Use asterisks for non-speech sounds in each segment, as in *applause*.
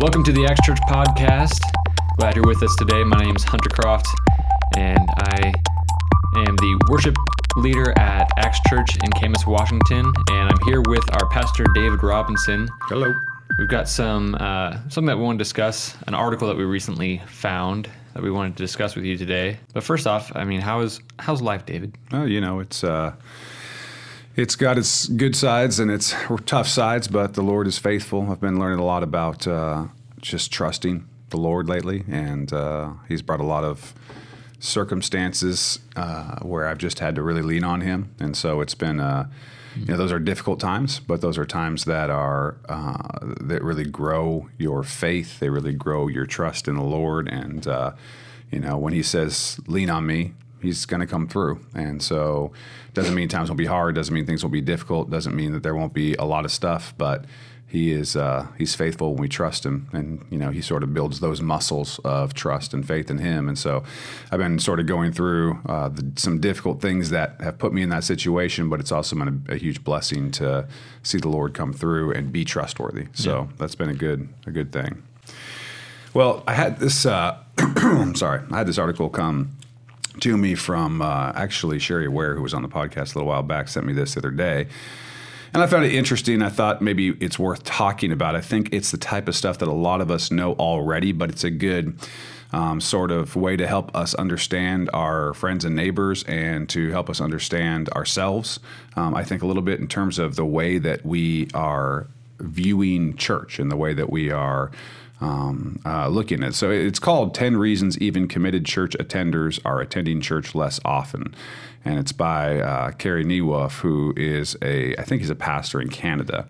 Welcome to the Acts Church podcast. Glad you're with us today. My name is Hunter Croft, and I am the worship leader at Acts Church in Camas, Washington, and I'm here with our pastor David Robinson. Hello. We've got some uh, something that we want to discuss, an article that we recently found that we wanted to discuss with you today. But first off, I mean, how is how's life, David? Oh, you know, it's uh, it's got its good sides and its tough sides, but the Lord is faithful. I've been learning a lot about uh, just trusting the Lord lately, and uh, He's brought a lot of circumstances uh, where I've just had to really lean on Him, and so it's been. Uh, you know, those are difficult times, but those are times that are uh, that really grow your faith. They really grow your trust in the Lord, and uh, you know, when He says, "Lean on Me," he's going to come through. And so doesn't mean times won't be hard, doesn't mean things will be difficult, doesn't mean that there won't be a lot of stuff, but he is uh, he's faithful when we trust him and you know he sort of builds those muscles of trust and faith in him and so i've been sort of going through uh, the, some difficult things that have put me in that situation but it's also been a, a huge blessing to see the lord come through and be trustworthy so yeah. that's been a good a good thing well i had this uh, *clears throat* i'm sorry i had this article come to me from uh, actually Sherry Ware, who was on the podcast a little while back, sent me this the other day. And I found it interesting. I thought maybe it's worth talking about. I think it's the type of stuff that a lot of us know already, but it's a good um, sort of way to help us understand our friends and neighbors and to help us understand ourselves. Um, I think a little bit in terms of the way that we are viewing church and the way that we are um, uh, looking at. So it's called 10 Reasons Even Committed Church Attenders Are Attending Church Less Often. And it's by uh, Nieuwhof, who is a, I think he's a pastor in Canada.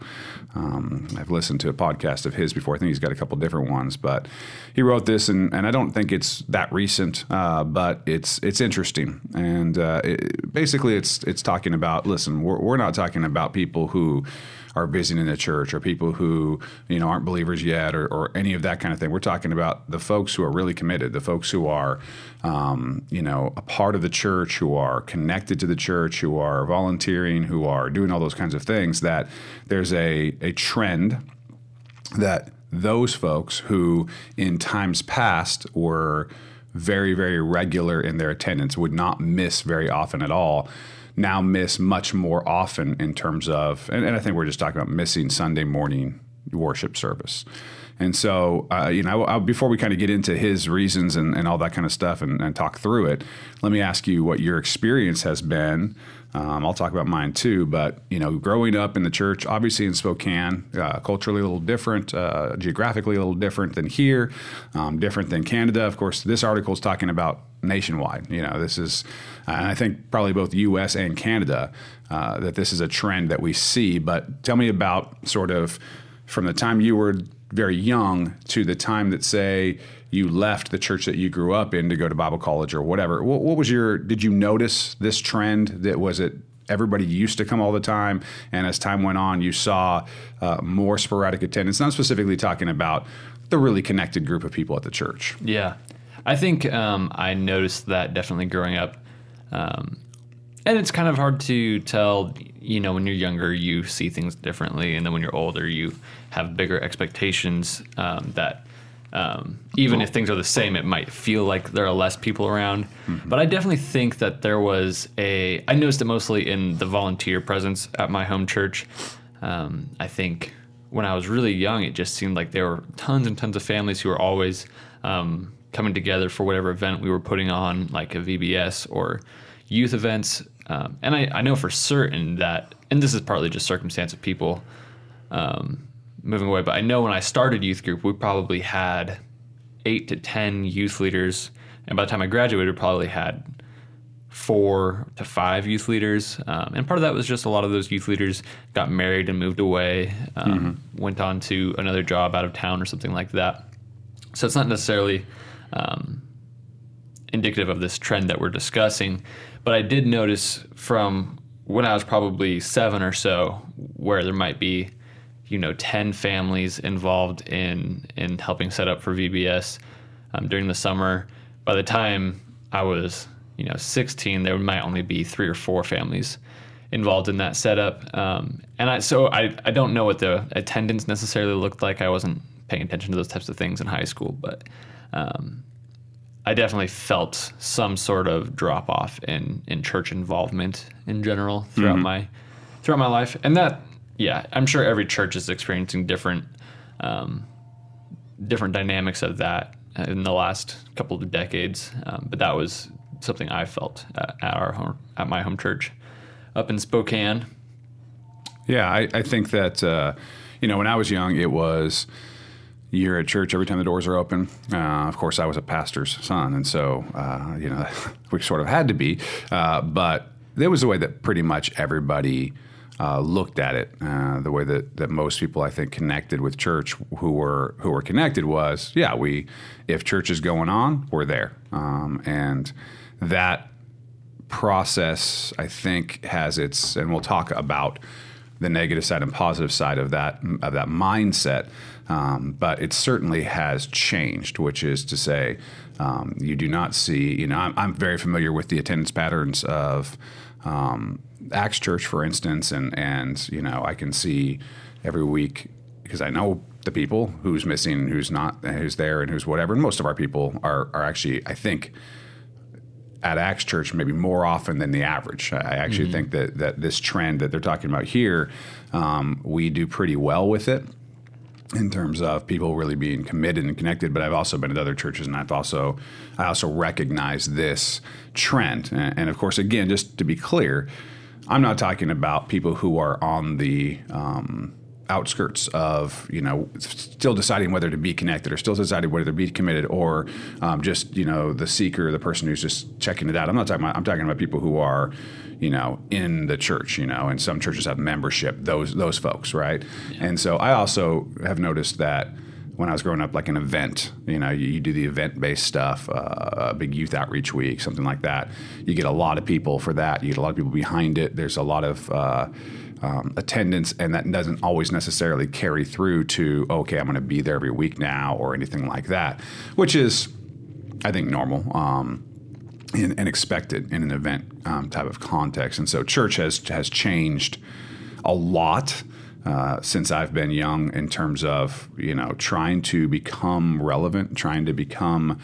Um, I've listened to a podcast of his before. I think he's got a couple different ones, but he wrote this, and, and I don't think it's that recent, uh, but it's it's interesting. And uh, it, basically, it's it's talking about. Listen, we're, we're not talking about people who are visiting the church or people who you know aren't believers yet or, or any of that kind of thing. We're talking about the folks who are really committed, the folks who are um, you know a part of the church, who are connected to the church, who are volunteering, who are doing all those kinds of things. That there's a a trend that those folks who in times past were very very regular in their attendance would not miss very often at all now miss much more often in terms of, and, and I think we're just talking about missing Sunday morning worship service. And so, uh, you know, I, I, before we kind of get into his reasons and, and all that kind of stuff and, and, talk through it, let me ask you what your experience has been. Um, I'll talk about mine too, but you know, growing up in the church, obviously in Spokane, uh, culturally a little different, uh, geographically a little different than here, um, different than Canada. Of course, this article is talking about nationwide. You know, this is, and I think probably both U.S. and Canada uh, that this is a trend that we see. But tell me about sort of from the time you were very young to the time that say you left the church that you grew up in to go to Bible college or whatever. What, what was your? Did you notice this trend? That was it everybody used to come all the time, and as time went on, you saw uh, more sporadic attendance. Not specifically talking about the really connected group of people at the church. Yeah, I think um, I noticed that definitely growing up. Um, and it's kind of hard to tell, you know, when you're younger, you see things differently. And then when you're older, you have bigger expectations um, that um, even if things are the same, it might feel like there are less people around. Mm-hmm. But I definitely think that there was a, I noticed it mostly in the volunteer presence at my home church. Um, I think when I was really young, it just seemed like there were tons and tons of families who were always um, coming together for whatever event we were putting on, like a VBS or youth events. Um, and I, I, know for certain that, and this is partly just circumstance of people um, moving away, but I know when I started youth group, we probably had eight to 10 youth leaders. And by the time I graduated, probably had four to five youth leaders. Um, and part of that was just a lot of those youth leaders got married and moved away, um, mm-hmm. went on to another job out of town or something like that. So it's not necessarily um, indicative of this trend that we're discussing. But I did notice from when I was probably seven or so, where there might be, you know, ten families involved in in helping set up for VBS um, during the summer. By the time I was, you know, 16, there might only be three or four families involved in that setup. Um, and I so I, I don't know what the attendance necessarily looked like. I wasn't paying attention to those types of things in high school, but um, I definitely felt some sort of drop off in in church involvement in general throughout Mm-hmm. my throughout my life, and that yeah, I'm sure every church is experiencing different um, different dynamics of that in the last couple of decades, um, but that was something I felt at, at our home, at my home church up in Spokane. Yeah, I, I think that uh, you know when I was young, it was you're at church every time the doors are open. Uh, of course, I was a pastor's son, and so uh, you know *laughs* we sort of had to be. Uh, but there was a way that pretty much everybody uh, looked at it. Uh, the way that, that most people, I think, connected with church who were who were connected was, yeah, we if church is going on, we're there, um, and that process, I think, has its, and we'll talk about the negative side and positive side of that of that mindset. Um, but it certainly has changed, which is to say, um, you do not see. You know, I'm, I'm, very familiar with the attendance patterns of um, Acts Church, for instance, and and you know, I can see every week because I know the people who's missing, who's not, who's there, and who's whatever. And most of our people are are actually, I think at Acts Church maybe more often than the average. I actually mm-hmm. think that that this trend that they're talking about here, um, we do pretty well with it in terms of people really being committed and connected. But I've also been at other churches, and I've also I also recognize this trend. And, and of course, again, just to be clear, I'm not talking about people who are on the um, outskirts of you know still deciding whether to be connected or still deciding whether to be committed or um, just you know the seeker the person who's just checking it out i'm not talking about i'm talking about people who are you know in the church you know and some churches have membership those those folks right yeah. and so i also have noticed that when I was growing up, like an event, you know, you, you do the event-based stuff, uh, a big youth outreach week, something like that. You get a lot of people for that. You get a lot of people behind it. There's a lot of uh, um, attendance, and that doesn't always necessarily carry through to okay, I'm going to be there every week now or anything like that, which is, I think, normal. Um, and, and, expected in an event um, type of context, and so church has has changed a lot uh, since I've been young in terms of you know trying to become relevant, trying to become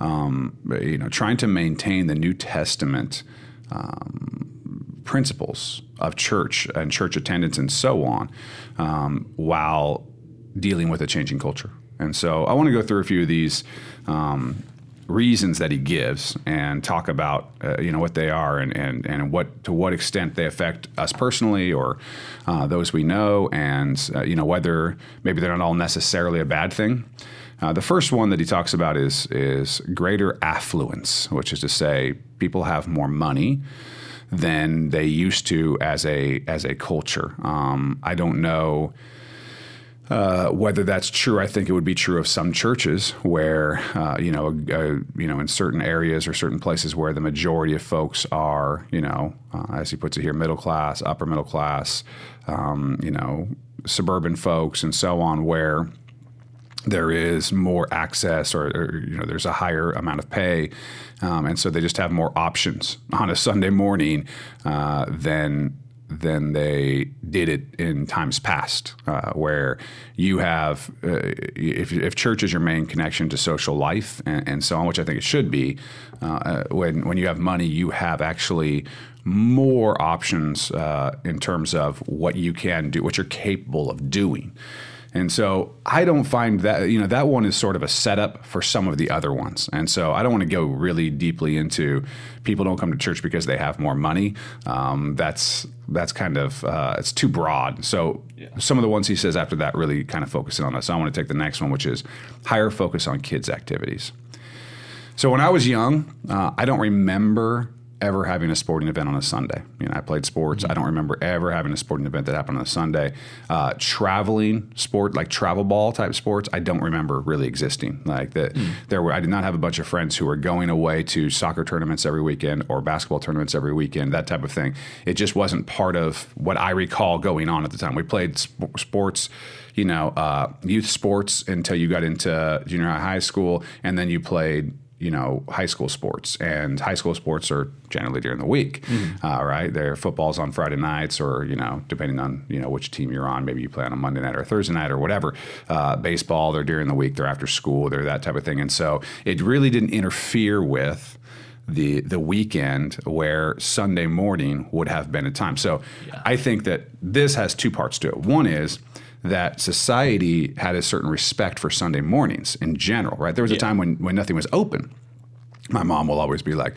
um, you know trying to maintain the New Testament um, principles of church and church attendance and so on, um, while dealing with a changing culture. And so I want to go through a few of these um, reasons that he gives and talk about uh, you know what they are and, and, and what to what extent they affect us personally or uh, those we know and uh, you know whether maybe they're not all necessarily a bad thing. Uh, the first one that he talks about is is greater affluence, which is to say people have more money than they used to as a as a culture. Um, I don't know. Uh, whether that's true, I think it would be true of some churches where, uh, you know, uh, you know, in certain areas or certain places where the majority of folks are, you know, uh, as he puts it here, middle class, upper middle class, um, you know, suburban folks, and so on, where there is more access or, or, you know there's a higher amount of pay um, and so they just have more options on a sunday morning uh, than than they did it in times past, uh, where you have, uh, if, if church is your main connection to social life and, and so on, which I think it should be, uh, when, when you have money, you have actually more options uh, in terms of what you can do, what you're capable of doing. And so I don't find that, you know, that one is sort of a setup for some of the other ones. And so I don't want to go really deeply into people don't come to church because they have more money. Um, that's, that's kind of, uh, it's too broad. So yeah. some of the ones he says after that really kind of focus in on that. So I want to take the next one, which is higher focus on kids' activities. So when I was young, uh, I don't remember ever having a sporting event on a Sunday. You know, I played sports. Mm-hmm. I don't remember ever having a sporting event that happened on a Sunday. Uh, traveling sport, like travel ball type sports, I don't remember really existing. Like that, mm. there were. I did not have a bunch of friends who were going away to soccer tournaments every weekend or basketball tournaments every weekend. That type of thing. It just wasn't part of what I recall going on at the time. We played sp- sports you know, uh, youth sports until you got into junior high, high school, and then you played you know high school sports, and high school sports are generally during the week, Mm-hmm. uh, right? Their football's on Friday nights, or you know, depending on you know which team you're on, maybe you play on a Monday night or a Thursday night or whatever. Uh, baseball, they're during the week, they're after school, they're that type of thing, and so it really didn't interfere with the the weekend where Sunday morning would have been a time. So I think that this has two parts to it. One is that society had a certain respect for Sunday mornings in general, right? There was a Yeah. time when when nothing was open. My mom will always be like,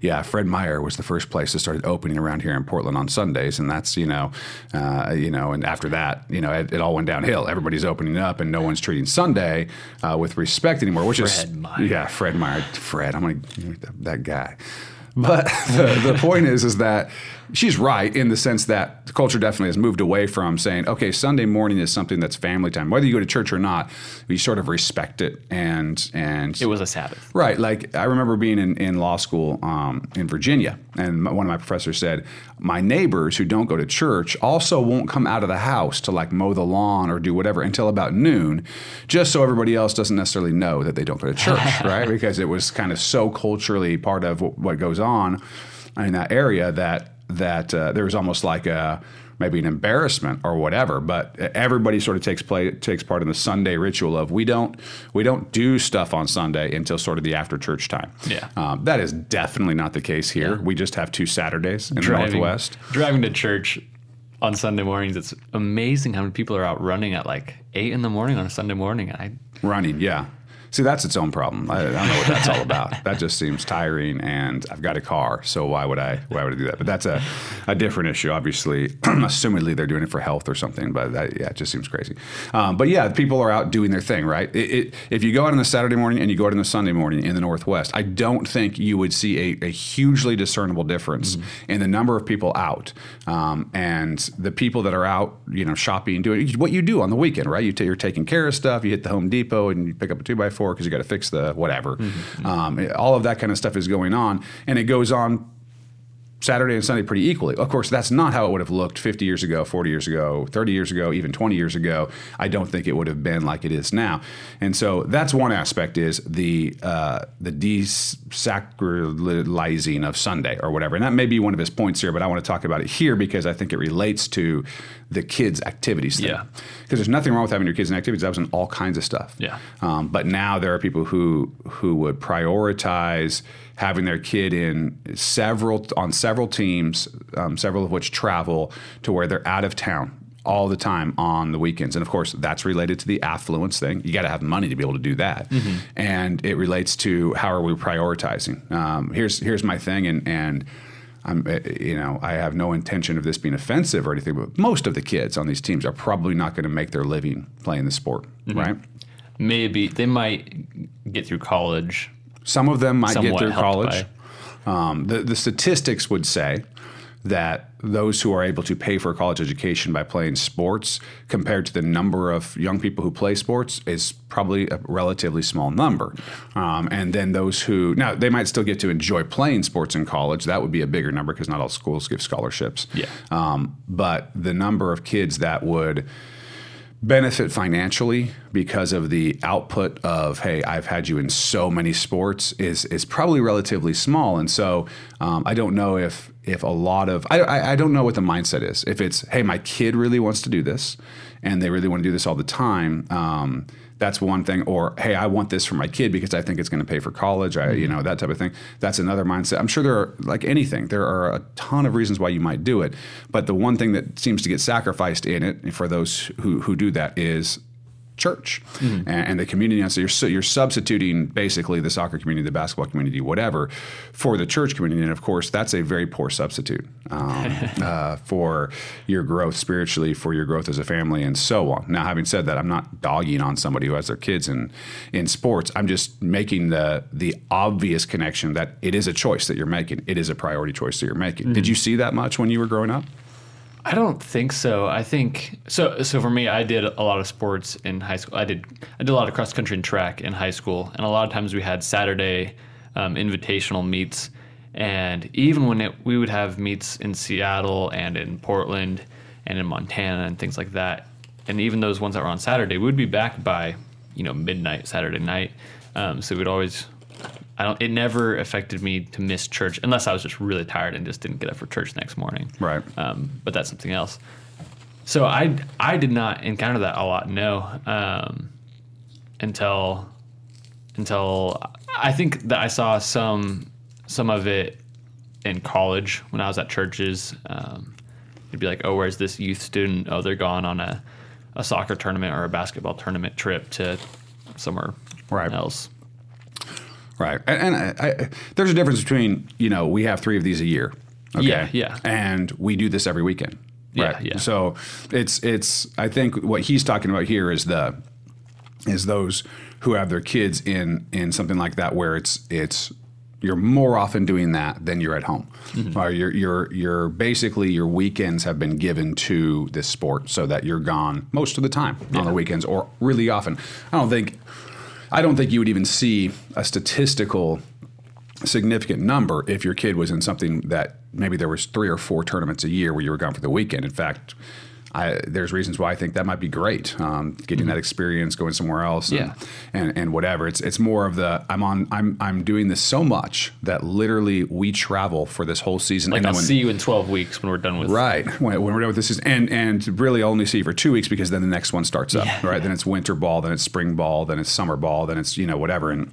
"Yeah, Fred Meyer was the first place that started opening around here in Portland on Sundays, and that's you know, uh, you know, and after that, you know, it, it all went downhill. Everybody's opening up, and no one's treating Sunday uh, with respect anymore. Which is Meyer. yeah, Fred Meyer, Fred. I'm gonna that, that guy. But *laughs* the, the point is, is that she's right in the sense that the culture definitely has moved away from saying, okay, Sunday morning is something that's family time. Whether you go to church or not, you sort of respect it and and It was a Sabbath. Right. Like I remember being in, in law school um, in Virginia, and one of my professors said, My neighbors who don't go to church also won't come out of the house to like mow the lawn or do whatever until about noon, just so everybody else doesn't necessarily know that they don't go to church, *laughs* right? Because it was kind of so culturally part of what, what goes on in that area that that uh, there was almost like a maybe an embarrassment or whatever but everybody sort of takes play takes part in the sunday ritual of we don't we don't do stuff on sunday until sort of the after church time Yeah. um, that is definitely not the case here Yeah. we just have two saturdays in the northwest Driving to church on Sunday mornings, it's amazing how many people are out running at like eight in the morning on a Sunday morning. I running yeah see that's its own problem. I, I don't know what that's all *laughs* about. That just seems tiring and i've got a car so why would i why would i do that? But that's a, a different issue. Obviously *clears throat* assumedly they're doing it for health or something but that, yeah it just seems crazy. Um, but yeah people are out doing their thing right? It, it, if you go out on the saturday morning and you go out on the sunday morning in the northwest i don't think you would see a, a hugely discernible difference in the number of people out. Um, and the people that are out you know shopping doing what you do on the weekend right? You t- you're taking care of stuff you hit the home depot and you pick up a 2 by 4 because you got to fix the whatever. Um, all of that kind of stuff is going on and it goes on Saturday and Sunday pretty equally. Of course, that's not how it would have looked 50 years ago, 40 years ago, 30 years ago, even 20 years ago. I don't think it would have been like it is now. And so that's one aspect is the uh, the desacralizing of Sunday or whatever. And that may be one of his points here, but I want to talk about it here because I think it relates to the kids' activities thing. Yeah. Because there's nothing wrong with having your kids in activities. I was in all kinds of stuff. Yeah. Um, but now there are people who who would prioritize having their kid in several on several teams, um, several of which travel to where they're out of town all the time on the weekends. And of course, that's related to the affluence thing. You got to have money to be able to do that. And it relates to how are we prioritizing. Um, here's here's my thing, and and. I'm, uh, you know, I have no intention of this being offensive or anything, but most of the kids on these teams are probably not going to make their living playing the sport, right? maybe they might get through college. Some of them might get through college. Um, the, the statistics would say that those who are able to pay for a college education by playing sports compared to the number of young people who play sports is probably a relatively small number. Um, and then those who, now they might still get to enjoy playing sports in college. That would be a bigger number because not all schools give scholarships. Yeah. Um, but the number of kids that would benefit financially because of the output of hey i've had you in so many sports is is probably relatively small. And so um, i don't know if if a lot of I, I don't know what the mindset is. If it's hey my kid really wants to do this and they really want to do this all the time um, that's one thing or hey i want this for my kid because i think it's going to pay for college I, you mm-hmm. know that type of thing. That's another mindset. I'm sure there are like anything there are a ton of reasons why you might do it but the one thing that seems to get sacrificed in it for those who, who do that is church and, and the community. And so you're, so you're substituting basically the soccer community the basketball community whatever for the church community. And of course that's a very poor substitute um, *laughs* uh, for your growth spiritually for your growth as a family and so on. Now having said that i'm not dogging on somebody who has their kids in in sports. I'm just making the the obvious connection that it is a choice that you're making. It is a priority choice that you're making. Did you see that much when you were growing up I don't think so. I think so. So for me, I did a lot of sports in high school. I did I did a lot of cross country and track in high school, and a lot of times we had Saturday um, invitational meets. And even when it, we would have meets in Seattle and in Portland and in Montana and things like that, and even those ones that were on Saturday, we would be back by you know midnight Saturday night. Um, so we'd always I don't. It never affected me to miss church unless I was just really tired and just didn't get up for church next morning. Right. Um, but that's something else. So I I did not encounter that a lot. No. Um, until until I think that I saw some some of it in college when I was at churches. Um, it'd be like, oh, where's this youth student? Oh, they're gone on a, a soccer tournament or a basketball tournament trip to somewhere Right. else. Right, and, and I, I, there's a difference between you know we have three of these a year, okay, Yeah, yeah. and we do this every weekend, Yeah, right? yeah. So it's it's I think what he's talking about here is the is those who have their kids in in something like that where it's it's you're more often doing that than you're at home. Mm-hmm. You're you're you're basically your weekends have been given to this sport so that you're gone most of the time on the weekends or really often. I don't think I don't think you would even see a statistical significant number if your kid was in something that maybe there was three or four tournaments a year where you were gone for the weekend. In fact, I, there's reasons why I think that might be great. Um, getting that experience, going somewhere else, and, Yeah. and and whatever. It's it's more of the I'm on I'm I'm doing this so much that literally we travel for this whole season. Like and I'll when- see you in 12 weeks when we're done with. Right. When, when we're done with this, is, and and really only see you for two weeks because then the next one starts up. Yeah. Right. Then it's winter ball. Then it's spring ball. Then it's summer ball. Then it's you know whatever. And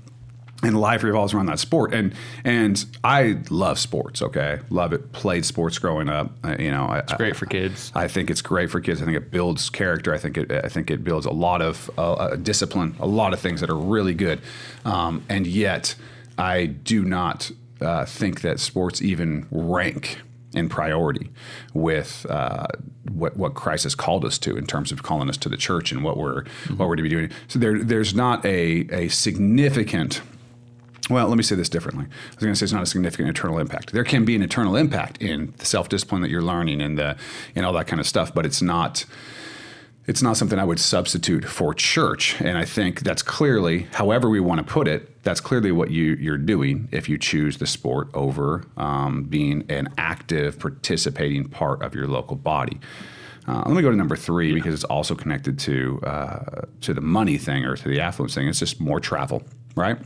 and life revolves around that sport. And and I love sports. Okay, love it. Played sports growing up. Uh, you know, I, It's great for kids. I think it's great for kids. I think it builds character. I think it. I think it builds a lot of uh, uh, discipline. A lot of things that are really good. Um, and yet, I do not uh, think that sports even rank in priority with uh, what what Christ has called us to in terms of calling us to the church and what we're what we're to be doing. So there there's not a a significant well, let me say this differently. I was going to say it's not a significant eternal impact. There can be an eternal impact in the self discipline that you're learning and the and all that kind of stuff, but it's not it's not something I would substitute for church. And I think that's clearly, however we want to put it, that's clearly what you you're doing if you choose the sport over um, being an active, participating part of your local body. Uh, let me go to number three because it's also connected to uh, to the money thing or to the affluence thing. It's just more travel, right?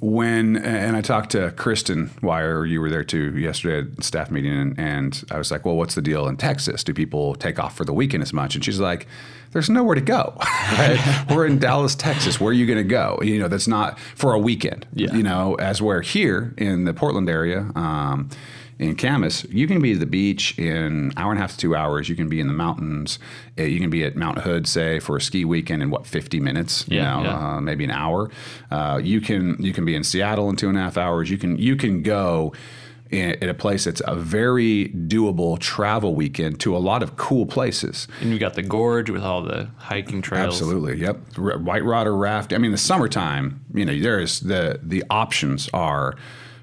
When and I talked to Kristen Wire, you were there too yesterday at staff meeting, and, and I was like, "Well, what's the deal in Texas? Do people take off for the weekend as much?" And she's like, "There's nowhere to go. *laughs* Right? we're in Dallas, Texas. Where are you going to go? You know, that's not for a weekend. Yeah. You know, as we're here in the Portland area." Um, in Camas, you can be at the beach in an hour and a half to two hours. You can be in the mountains. Uh, You can be at Mount Hood, say, for a ski weekend in what fifty minutes. You know, yeah. uh, maybe an hour. Uh, you can you can be in Seattle in two and a half hours. You can you can go in, at a place that's a very doable travel weekend to a lot of cool places. And you got the gorge with all the hiking trails. Absolutely. Yep. R- white rod or raft. I mean, the summertime. You know, there's the the options are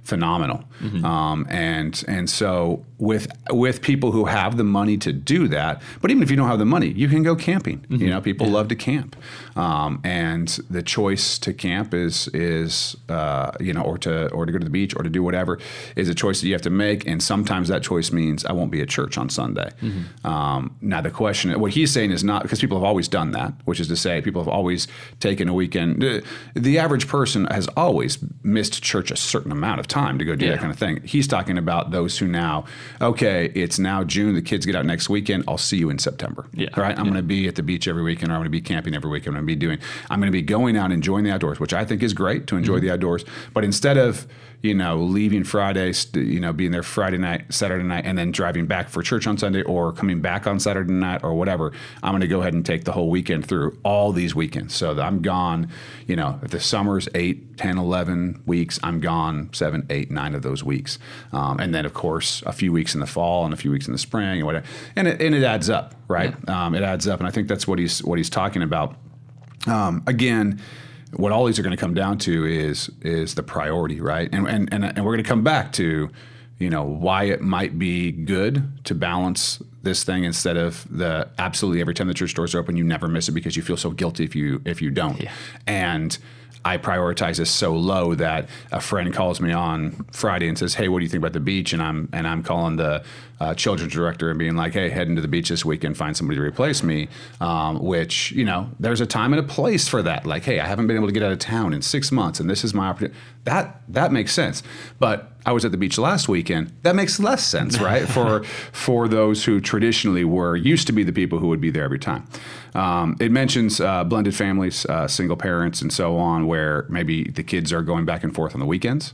phenomenal. Um, and and so with with people who have the money to do that, but even if you don't have the money, you can go camping. You know, people love to camp, um, and the choice to camp is is uh, you know, or to or to go to the beach or to do whatever is a choice that you have to make. And sometimes that choice means I won't be at church on Sunday. Um, now the question, what he's saying is not because people have always done that, which is to say people have always taken a weekend. The, the average person has always missed church a certain amount of time to go do Yeah. that kind of thing. He's talking about those who now, okay, it's now June, the kids get out next weekend. I'll see you in September. Yeah. Right. I'm going to be at the beach every weekend, or I'm going to be camping every weekend. I'm going to be doing. I'm going to be going out enjoying the outdoors, which I think is great to enjoy mm-hmm. the outdoors. But instead of you know leaving Friday, you know being there Friday night, Saturday night, and then driving back for church on Sunday, or coming back on Saturday night, or whatever, I'm going to go ahead and take the whole weekend through all these weekends. So I'm gone. You know, if the summer's 8, 10, 11 weeks, I'm gone seven, eight, nine of those weeks, um, and then of course a few weeks in the fall and a few weeks in the spring and whatever, and it, and it adds up, right? Um, it adds up, and I think that's what he's what he's talking about um, again, what all these are going to come down to is is the priority, right? And and and, and we're going to come back to, you know, why it might be good to balance this thing instead of the absolutely every time the church doors are open, you never miss it because you feel so guilty if you if you don't. Yeah. And I prioritize this so low that a friend calls me on Friday and says, "Hey, what do you think about the beach?" and I'm and I'm calling the uh, children's director and being like, "Hey, heading to the beach this weekend, find somebody to replace me." Um, which you know, there's a time and a place for that. Like, hey, I haven't been able to get out of town in six months, and this is my opportunity. That that makes sense. But I was at the beach last weekend. That makes less sense, *laughs* right? for for those who traditionally were used to be the people who would be there every time. Um, it mentions uh, blended families, uh, single parents, and so on, where maybe the kids are going back and forth on the weekends.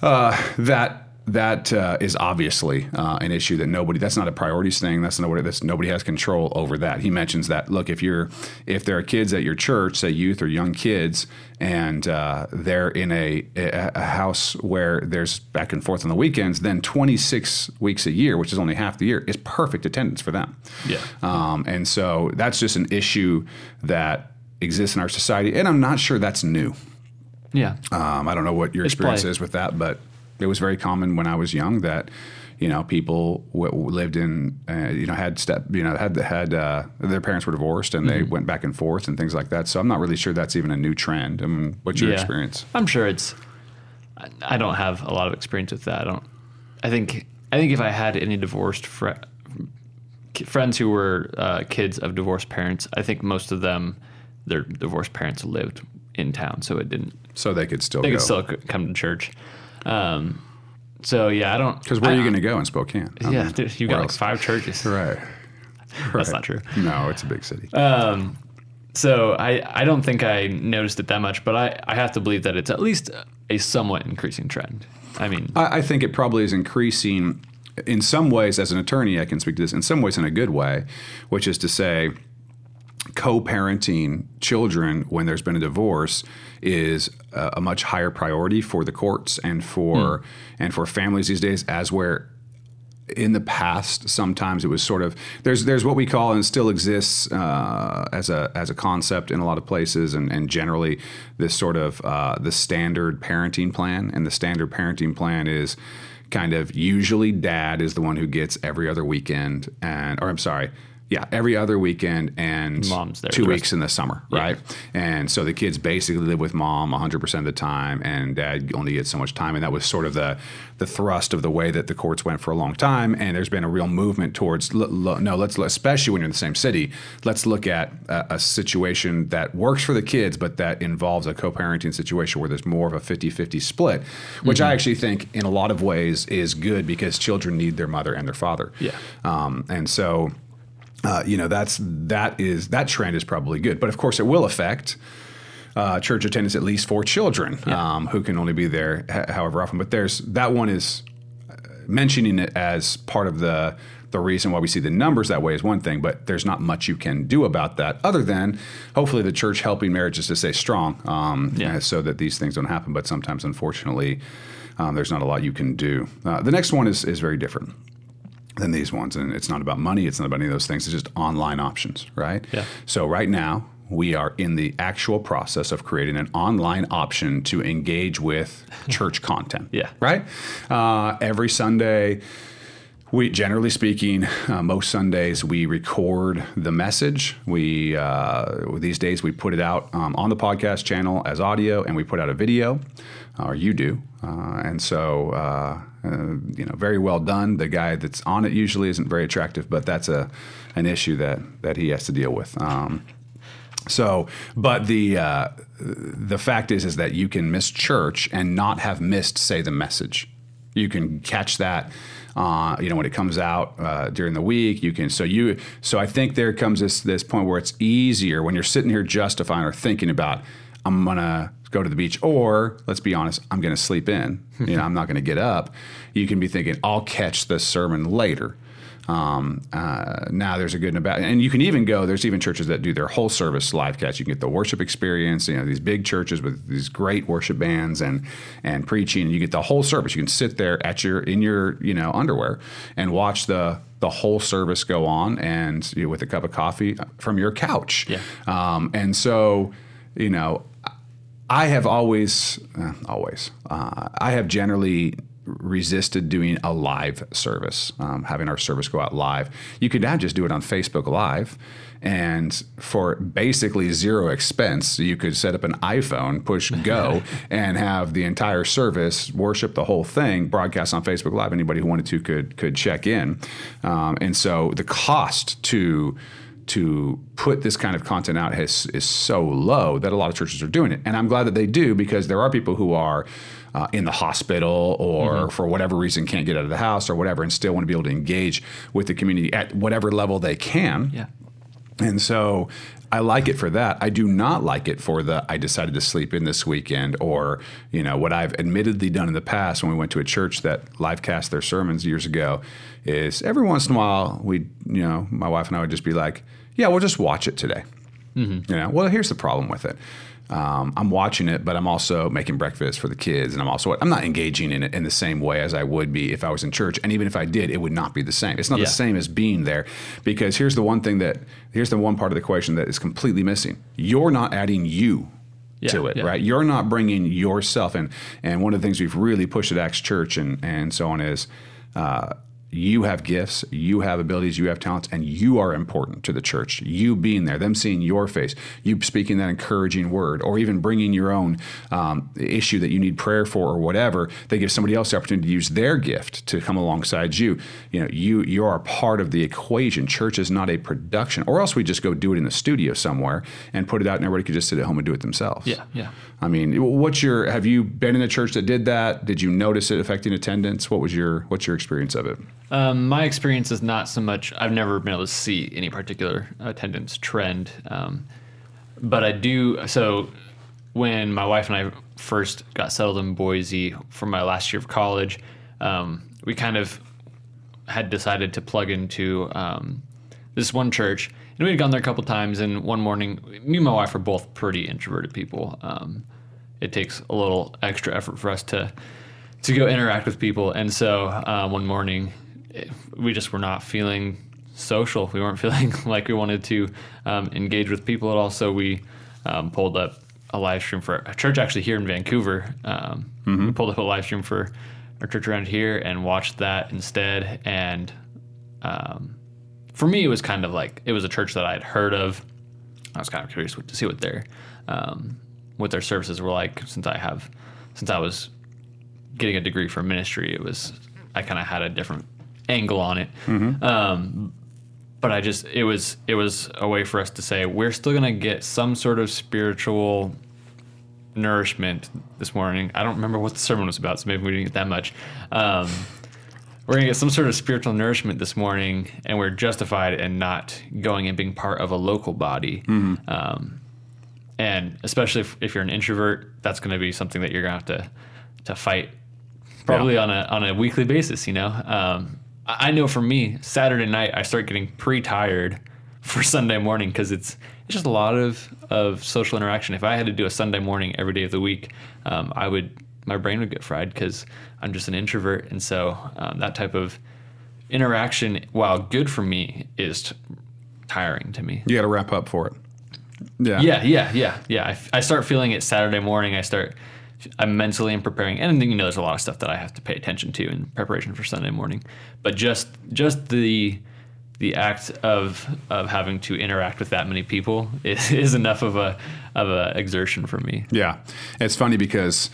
Uh, that that uh, is obviously uh, an issue that nobody that's not a priorities thing. That's nobody that's nobody has control over that. He mentions that look if you're if there are kids at your church say youth or young kids and uh, they're in a, a house where there's back and forth on the weekends then 26 weeks a year which is only half the year is perfect attendance for them. Yeah. um, and so that's just an issue that exists in our society and i'm not sure that's new. Yeah. um, I don't know what your It's experience probably- is with that, but it was very common when I was young that you know people w- lived in uh, you know had step you know had had uh, their parents were divorced and Mm-hmm. they went back and forth and things like that. So I'm not really sure that's even a new trend. I mean, what's your Yeah. experience? I'm sure it's. I- don't have a lot of experience with that. I don't. I think. I think if I had any divorced fr- friends who were uh, kids of divorced parents, I think most of them, their divorced parents lived in town, so it didn't. So they could still They go. could still c- come to church. Um, so yeah, I don't. Because where are you going to go in Spokane? I Yeah, mean, you got like else? five churches. *laughs* Right. *laughs* That's not true. No, it's a big city. Um, so I, I don't think I noticed it that much, but I, I have to believe that it's at least a somewhat increasing trend. I mean, I, I think it probably is increasing in some ways. As an attorney, I can speak to this. In some ways, in a good way, which is to say, co-parenting children when there's been a divorce is a, a much higher priority for the courts and for and for families these days. As where in the past, sometimes it was sort of there's there's what we call and still exists uh, as a as a concept in a lot of places, and, and generally this sort of uh, the standard parenting plan, and the standard parenting plan is kind of usually dad is the one who gets every other weekend, and or I'm sorry. Yeah, every other weekend and Mom's there two the weeks in the summer, right? And so the kids basically live with mom 100% of the time, and dad only gets so much time. And that was sort of the the thrust of the way that the courts went for a long time. And there's been a real movement towards l- l- no, let's especially when you're in the same city, let's look at a, a situation that works for the kids, but that involves a co-parenting situation where there's more of a 50-50 split, which I actually think in a lot of ways is good because children need their mother and their father. Yeah. Um, and so uh, you know that's that is that trend is probably good, but of course it will affect uh, church attendance at least for children um, who can only be there h- however often. But there's that one is uh, mentioning it as part of the the reason why we see the numbers that way is one thing, but there's not much you can do about that other than hopefully the church helping marriages to stay strong, um, Yeah. uh, so that these things don't happen. But sometimes, unfortunately, um, there's not a lot you can do. Uh, the next one is is very different than these ones. And it's not about money, it's not about any of those things. It's just online options, right? Yeah. So right now, we are in the actual process of creating an online option to engage with *laughs* church content. Yeah. Right? Uh, every Sunday, we generally speaking, uh, most Sundays we record the message. We uh, these days we put it out um, on the podcast channel as audio, and we put out a video, or you do. Uh, and so, uh, you know, very well done. The guy that's on it usually isn't very attractive, but that's a an issue that that he has to deal with. Um, so, but the uh, the fact is, is that you can miss church and not have missed, say, the message. You can catch that, uh, you know, when it comes out uh, during the week. You can. So you. So I think there comes this this point where it's easier when you're sitting here justifying or thinking about, I'm gonna go to the beach, or let's be honest, I'm gonna sleep in. you know, I'm not gonna get up. You can be thinking, I'll catch the sermon later. Um, uh, now there's a good and a bad, and you can even go. There's even churches that do their whole service live catch. You can get the worship experience. You know these big churches with these great worship bands and and preaching. And you get the whole service. You can sit there at your in your you know underwear and watch the the whole service go on, and you know, with a cup of coffee from your couch. Yeah. Um, and so you know I have always, uh, always, uh, I have generally resisted doing a live service, um, having our service go out live. You could now just do it on Facebook Live. And for basically zero expense, you could set up an iPhone, push *laughs* go, and have the entire service, worship the whole thing, broadcast on Facebook Live. Anybody who wanted to could could check in. Um, and so the cost to to put this kind of content out has, is so low that a lot of churches are doing it. And I'm glad that they do because there are people who are uh, in the hospital or mm-hmm. for whatever reason can't get out of the house or whatever and still want to be able to engage with the community at whatever level they can. Yeah. And so I like it for that. I do not like it for the I decided to sleep in this weekend or, you know, what I've admittedly done in the past when we went to a church that live cast their sermons years ago is every once in a while we, you know, my wife and I would just be like, yeah, we'll just watch it today. Mm-hmm. You know, well, here's the problem with it. Um, I'm watching it, but I'm also making breakfast for the kids, and I'm also I'm not engaging in it in the same way as I would be if I was in church. And even if I did, it would not be the same. It's not yeah. the same as being there, because here's the one thing that here's the one part of the equation that is completely missing. You're not adding you yeah, to it, yeah. right? You're not bringing yourself in. And one of the things we've really pushed at Acts Church and and so on is. Uh, you have gifts, you have abilities, you have talents, and you are important to the church. You being there, them seeing your face, you speaking that encouraging word, or even bringing your own um, issue that you need prayer for, or whatever. They give somebody else the opportunity to use their gift to come alongside you. You know, you you are part of the equation. Church is not a production, or else we just go do it in the studio somewhere and put it out, and everybody could just sit at home and do it themselves. Yeah, yeah. I mean, what's your? Have you been in a church that did that? Did you notice it affecting attendance? What was your What's your experience of it? Um, my experience is not so much. I've never been able to see any particular attendance trend, um, but I do. So when my wife and I first got settled in Boise for my last year of college, um, we kind of had decided to plug into um, this one church, and we had gone there a couple times. And one morning, me and my wife are both pretty introverted people. Um, it takes a little extra effort for us to to go interact with people, and so uh, one morning we just were not feeling social. We weren't *laughs* feeling like we wanted to um, engage with people at all. So we um, pulled up a live stream for a church actually here in Vancouver. Um, mm-hmm. We pulled up a live stream for our church around here and watched that instead. And um, for me, it was kind of like it was a church that I had heard of. I was kind of curious to see what their um, what their services were like since I have since I was getting a degree for ministry. It was I kind of had a different angle on it. Mm-hmm. Um, but I just it was it was a way for us to say we're still gonna get some sort of spiritual nourishment this morning. I don't remember what the sermon was about, so maybe we didn't get that much. Um, we're gonna get some sort of spiritual nourishment this morning, and we're justified in not going and being part of a local body. Mm-hmm. Um, and especially if, if, you're an introvert, that's going to be something that you're going to have to to fight probably yeah. on a on a weekly basis. You know, um, I know for me, Saturday night I start getting pretty tired for Sunday morning because it's it's just a lot of of social interaction. If I had to do a Sunday morning every day of the week, um, I would my brain would get fried because I'm just an introvert, and so um, that type of interaction, while good for me, is t- tiring to me. You got to wrap up for it. Yeah, yeah, yeah, yeah, yeah. I, I start feeling it Saturday morning. I start I'm mentally am preparing, and then, you know, there's a lot of stuff that I have to pay attention to in preparation for Sunday morning. But just just the the act of of having to interact with that many people is, *laughs* is enough of a of a exertion for me. Yeah, it's funny because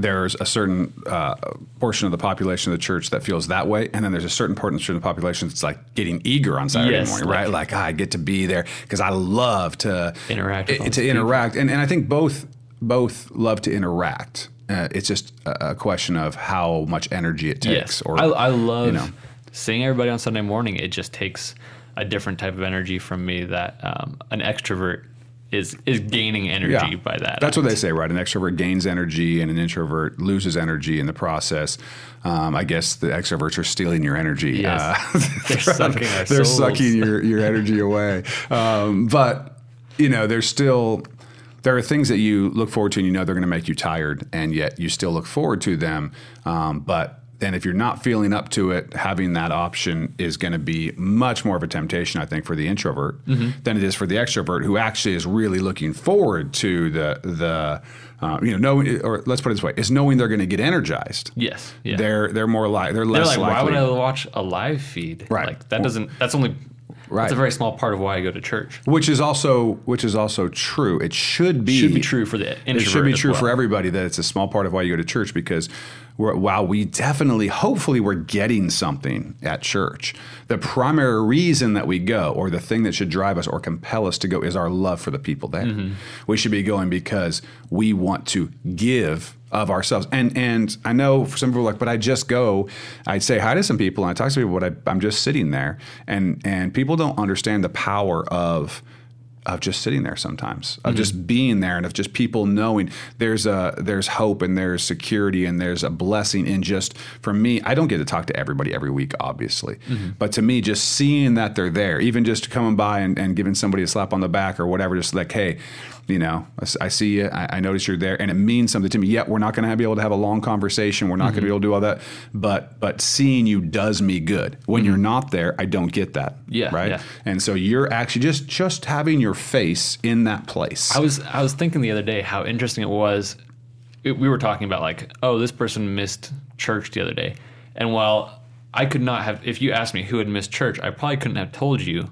there's a certain uh, portion of the population of the church that feels that way, and then there's a certain portion of the population that's like getting eager on Saturday yes, morning, like, right? Like ah, I get to be there because I love to interact to interact, and and I think both both love to interact. Uh, it's just a, a, question of how much energy it takes. Yes. Or I, I love you know. seeing everybody on Sunday morning. It just takes a different type of energy from me that um, an extrovert is is gaining energy yeah. by that. That's what they say, right? An extrovert gains energy, and an introvert loses energy in the process. Um, I guess the extroverts are stealing your energy. Yes. Uh, they're, *laughs* they're sucking our They're souls. sucking your your energy away. Um, but you know, there's still there are things that you look forward to and you know they're going to make you tired, and yet you still look forward to them. Um, but and if you're not feeling up to it, having that option is going to be much more of a temptation, I think, for the introvert than it is for the extrovert, who actually is really looking forward to the the uh, you know knowing or let's put it this way is knowing they're going to get energized. Yes. Yeah. They're they're more like they're They're less like, why would I watch a live feed? Right. Like that doesn't. That's only. Right. That's a very small part of why I go to church. which is also which is also true. It should be Should be true for the introvert. It should be true well. for everybody that it's a small part of why you go to church because we're, while we definitely, hopefully, we're getting something at church, the primary reason that we go, or the thing that should drive us or compel us to go, is our love for the people there. Mm-hmm. We should be going because we want to give of ourselves. And and I know for some people are like, but I just go. I say hi to some people and I talk to people, but I, I'm just sitting there, and and people don't understand the power of of just sitting there sometimes of mm-hmm. just being there and of just people knowing. There's a there's hope and there's security and there's a blessing in just for me I don't get to talk to everybody every week obviously. Mm-hmm. But to me just seeing that they're there even just coming by and, and giving somebody a slap on the back or whatever just like hey you know I see you I, I notice you're there and it means something to me yet we're not going to be able to have a long conversation we're not going to be mm-hmm. able to do all that but but seeing you does me good when you're mm-hmm. not there I don't get that Yeah, right yeah. and so you're actually just just having your face in that place. I was I was thinking the other day how interesting it was. It, we were talking about like, oh, this person missed church the other day, and while I could not have, if you asked me who had missed church, I probably couldn't have told you.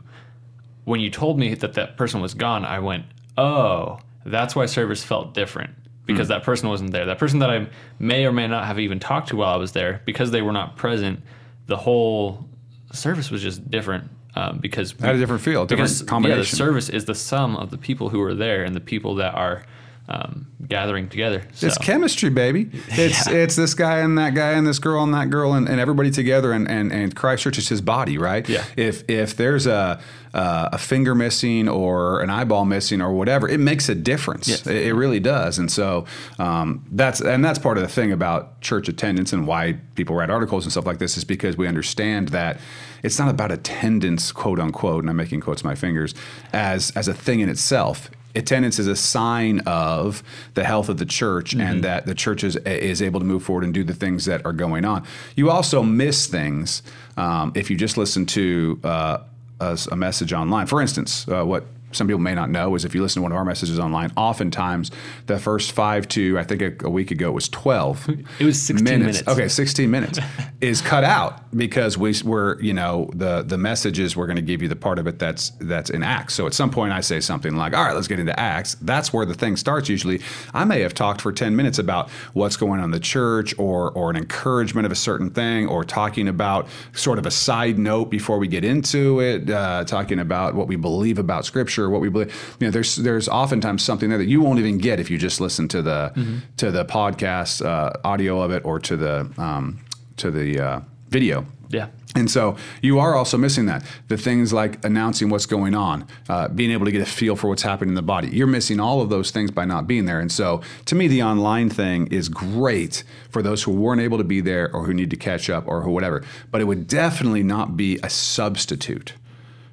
When you told me that that person was gone, I went, oh, that's why service felt different because that person wasn't there. That person that I may or may not have even talked to while I was there, because they were not present, the whole service was just different. Um, because Had a different feel, different because, Yeah, the service is the sum of the people who are there and the people that are um, gathering together. So, It's chemistry, baby. *laughs* It's it's this guy and that guy and this girl and that girl and, and everybody together and, and, and Christ Church is his body, right? Yeah. If if there's a uh, a finger missing or an eyeball missing or whatever, it makes a difference. Yes. It, it really does. And so um, that's and that's part of the thing about church attendance and why people write articles and stuff like this is because we understand that it's not about attendance, quote unquote, and I'm making quotes with my fingers, as as a thing in itself. Attendance is a sign of the health of the church and that the church is, is able to move forward and do the things that are going on. You also miss things um, if you just listen to uh, a, a message online. For instance, uh, what some people may not know is if you listen to one of our messages online, oftentimes the first five to I think a, a week ago it was twelve. It was 16 minutes. Okay, sixteen minutes *laughs* is cut out because we were you know the the messages we're going to give you the part of it that's that's in Acts. So at some point I say something like, "All right, let's get into Acts." That's where the thing starts. Usually, I may have talked for ten minutes about what's going on in the church or or an encouragement of a certain thing or talking about sort of a side note before we get into it, uh, talking about what we believe about Scripture, what we believe. You know, there's there's oftentimes something there that you won't even get if you just listen to the to the podcast uh, audio of it or to the um, to the uh, video. yeah. And so you are also missing that. The things like announcing what's going on, uh, being able to get a feel for what's happening in the body. You're missing all of those things by not being there. And so to me, the online thing is great for those who weren't able to be there or who need to catch up or who whatever. But it would definitely not be a substitute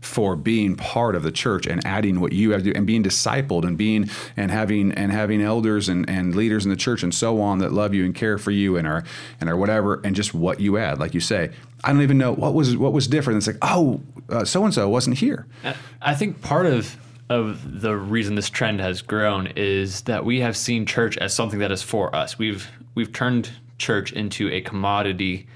for being part of the church and adding what you have to do and being discipled and being and having and having elders and, and leaders in the church and so on that love you and care for you and are and are whatever and just what you add. Like you say I don't even know what was what was different. It's like oh so and so wasn't here. I think part of of the reason this trend has grown is that we have seen church as something that is for us. We've we've turned church into a commodity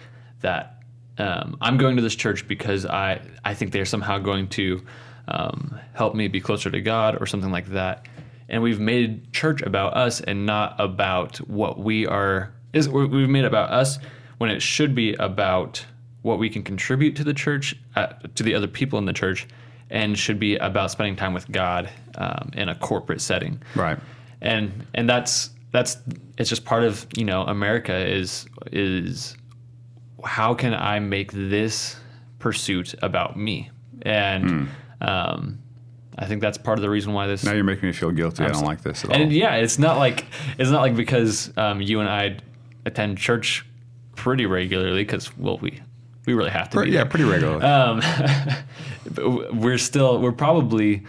that um, I'm going to this church because I I think they're somehow going to um, help me be closer to God or something like that. And we've made church about us and not about what we are. Is we've made about us when it should be about what we can contribute to the church, uh, to the other people in the church, and should be about spending time with God um, in a corporate setting. right And and that's that's it's just part of you know America is is how can I make this pursuit about me? And um, I think that's part of the reason why this. now you're making me feel guilty I don't like this at all And yeah, it's not like it's not like because um, you and I attend church pretty regularly because well we we really have to. Pre- be yeah pretty regularly Um, *laughs* but we're still we're probably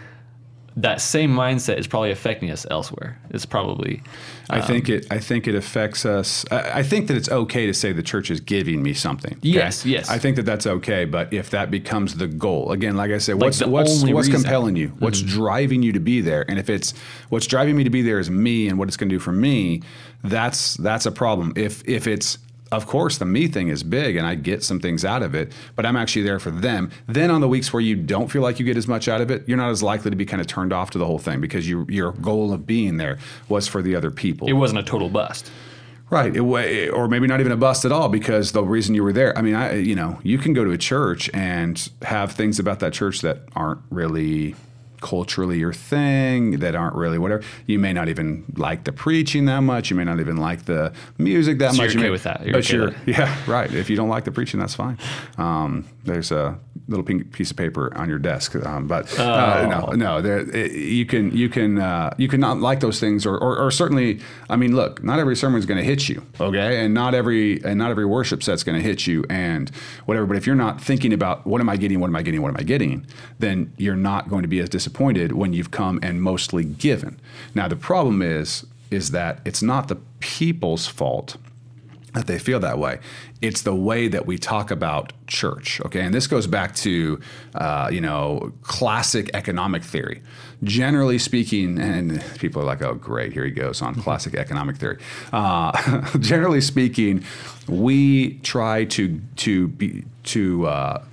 that same mindset is probably affecting us elsewhere. It's probably I um, think it. I think it affects us. I, I think that it's okay to say the church is giving me something. okay? Yes, yes. I think that that's okay. But if that becomes the goal, again, like I said, what's what's what's reason. compelling you? What's mm-hmm. driving you to be there? And if it's what's driving me to be there is me and what it's going to do for me, that's that's a problem. If if it's of course, the me thing is big and I get some things out of it, but I'm actually there for them. Then on the weeks where you don't feel like you get as much out of it, you're not as likely to be kind of turned off to the whole thing because you, your goal of being there was for the other people. it wasn't a total bust. Right, it, or maybe not even a bust at all because the reason you were there. I mean, I you know you can go to a church and have things about that church that aren't really culturally your thing, that aren't really whatever. You may not even like the preaching that much. You may not even like the music that So much. you're You okay may- with that. You're but okay yeah, right. If you don't like the preaching, that's fine. Um, there's a little pink piece of paper on your desk, um, but uh, no, no. There, it, you can you can uh, you can not like those things, or, or, or certainly. I mean, look, not every sermon is going to hit you, okay, and not every and not every worship set's going to hit you, and whatever. But if you're not thinking about what am I getting, what am I getting, what am I getting, then you're not going to be as disappointed when you've come and mostly given. Now, the problem is is that it's not the people's fault that they feel that way. It's the way that we talk about church. Okay, and this goes back to uh, you know classic economic theory. Generally speaking, and people are like, "Oh, great, here he goes on classic economic theory." Uh, *laughs* generally speaking, we try to to be to uh,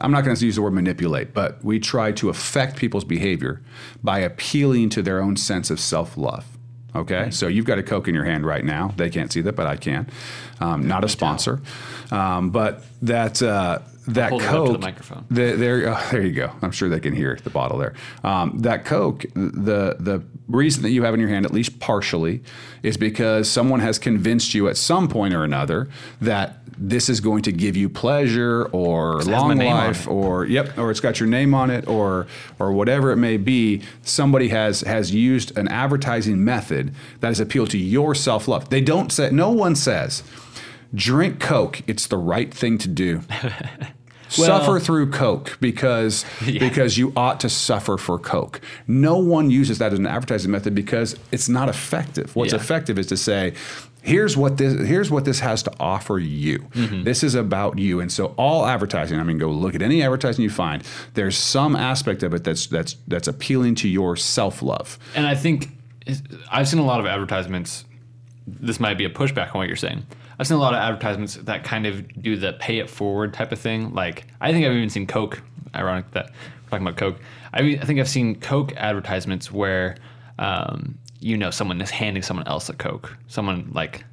I'm not going to use the word manipulate, but we try to affect people's behavior by appealing to their own sense of self love. Okay, so you've got a Coke in your hand right now. They can't see that, but I can. Um, not a sponsor, um, but that uh, that Hold it up to Coke. the microphone. the- there, oh, there you go. I'm sure they can hear the bottle there. Um, that Coke, the the reason that you have in your hand, at least partially, is because someone has convinced you at some point or another that this is going to give you pleasure or long life or yep or it's got your name on it or or whatever it may be somebody has has used an advertising method that has appealed to your self-love. They don't say no one says drink coke it's the right thing to do. *laughs* Suffer through coke because *laughs* because you ought to suffer for coke. No one uses that as an advertising method because it's not effective. What's Yeah. effective is to say here's what this here's what this has to offer you Mm-hmm. this is about you and so all advertising i mean go look at any advertising you find there's some aspect of it that's that's that's appealing to your self-love And I think I've seen a lot of advertisements. This might be a pushback on what you're saying. I've seen a lot of advertisements that kind of do the pay it forward type of thing. Like I think I've even seen Coke. Ironic that we're talking about Coke. I mean, I think I've seen Coke advertisements where, um, you know, someone is handing someone else a Coke. Someone like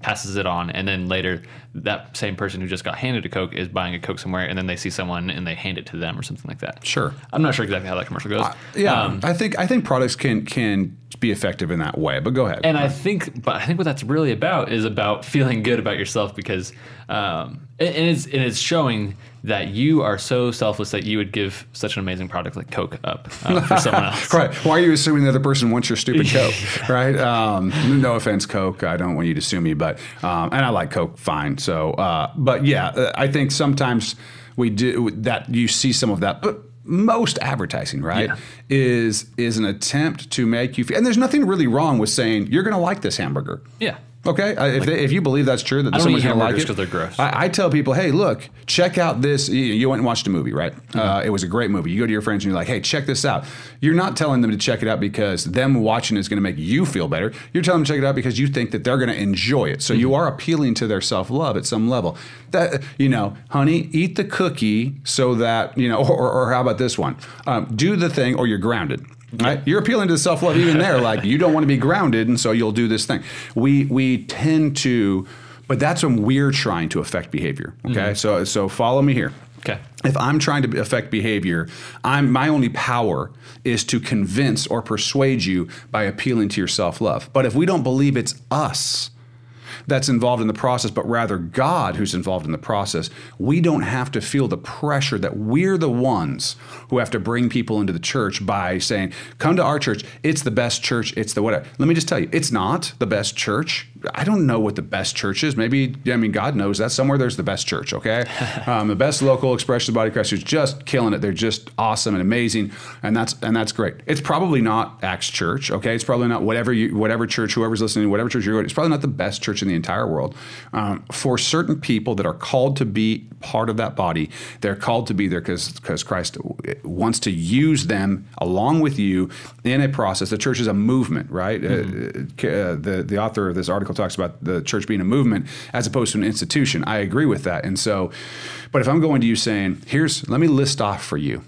passes it on, and then later that same person who just got handed a Coke is buying a Coke somewhere, and then they see someone and they hand it to them or something like that. Sure. I'm not sure exactly how that commercial goes. yeah Um, i think i think products can can be effective in that way but go ahead And I think, but I think what that's really about is about feeling good about yourself because, um, and it's and it's showing that you are so selfless that you would give such an amazing product like Coke up uh, for *laughs* someone else. Right. Why are you assuming the other person wants your stupid Coke? *laughs* right. Um, no offense, Coke. I don't want you to sue me, but um, and I like Coke fine. So, uh, but yeah, uh, I think sometimes we do that. You see some of that, but most advertising, right, Yeah. is is an attempt to make you feel. And there's nothing really wrong with saying you're going to like this hamburger. Yeah. Okay, I- if, they, if you believe that's true, that don't someone's going to like it it, 'cause they're gross. I, I tell people, hey, look, check out this. You, you went and watched a movie, right? Mm-hmm. Uh, it was a great movie. You go to your friends and you're like, hey, check this out. You're not telling them to check it out because them watching is going to make you feel better. You're telling them to check it out because you think that they're going to enjoy it. So you Mm-hmm. are appealing to their self love at some level. That you know, honey, eat the cookie so that you know, *laughs* or, or how about this one? Um, do the thing, or you're grounded. Right? You're appealing to the self love even there. *laughs* Like you don't want to be grounded, and so you'll do this thing. We we tend to, but that's when we're trying to affect behavior. Okay, mm-hmm. so so follow me here. Okay. If I'm trying to affect behavior, I'm my only power is to convince or persuade you by appealing to your self love. But if we don't believe it's us that's involved in the process, but rather God who's involved in the process, we don't have to feel the pressure that we're the ones who have to bring people into the church by saying, Come to our church. It's the best church. It's the whatever. Let me just tell you, it's not the best church. I don't know what the best church is. Maybe I mean God knows that somewhere there's the best church. Okay, *laughs* um, the best local expression of the body of Christ who's just killing it. They're just awesome and amazing, and that's and that's great. It's probably not Acts Church. Okay, it's probably not whatever you whatever church whoever's listening, whatever church you're going. It's probably not the best church in the entire world. Um, for certain people that are called to be part of that body, they're called to be there because because Christ wants to use them along with you in a process. The church is a movement, right? Mm-hmm. Uh, the the author of this article talks about the church being a movement as opposed to an institution. I agree with that. And so, but if I'm going to you saying, here's, let me list off for you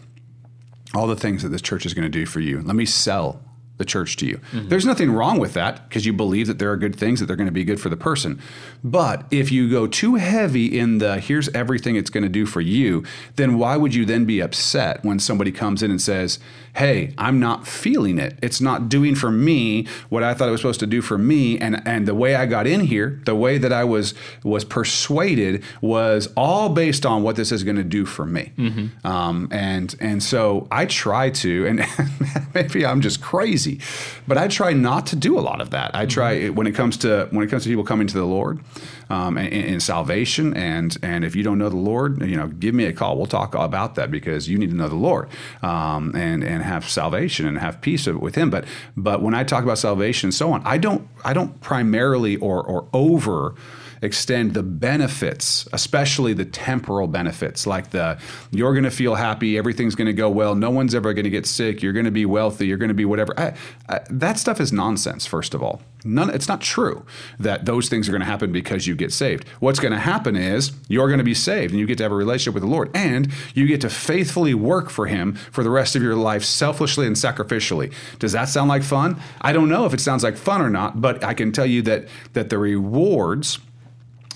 all the things that this church is going to do for you. Let me sell the church to you. Mm-hmm. There's nothing wrong with that because you believe that there are good things that they're going to be good for the person. But if you go too heavy in the here's everything it's going to do for you, then why would you then be upset when somebody comes in and says, "Hey, I'm not feeling it. It's not doing for me what I thought it was supposed to do for me." And and the way I got in here, the way that I was was persuaded was all based on what this is going to do for me. Mm-hmm. Um, and and so I try to, and *laughs* maybe I'm just crazy easy. But I try not to do a lot of that. I try mm-hmm. when it comes to when it comes to people coming to the Lord um, in, in, salvation, and and if you don't know the Lord, you know, give me a call. We'll talk about that because you need to know the Lord um, and and have salvation and have peace with Him. But but when I talk about salvation and so on, I don't I don't primarily or or over extend the benefits, especially the temporal benefits, like the you're going to feel happy, everything's going to go well, no one's ever going to get sick, you're going to be wealthy, you're going to be whatever. I, I, that stuff is nonsense. First of all, none. It's not true that those things are going to happen because you get saved. What's going to happen is you're going to be saved, and you get to have a relationship with the Lord, and you get to faithfully work for Him for the rest of your life, selfishly and sacrificially. Does that sound like fun? I don't know if it sounds like fun or not, but I can tell you that that the rewards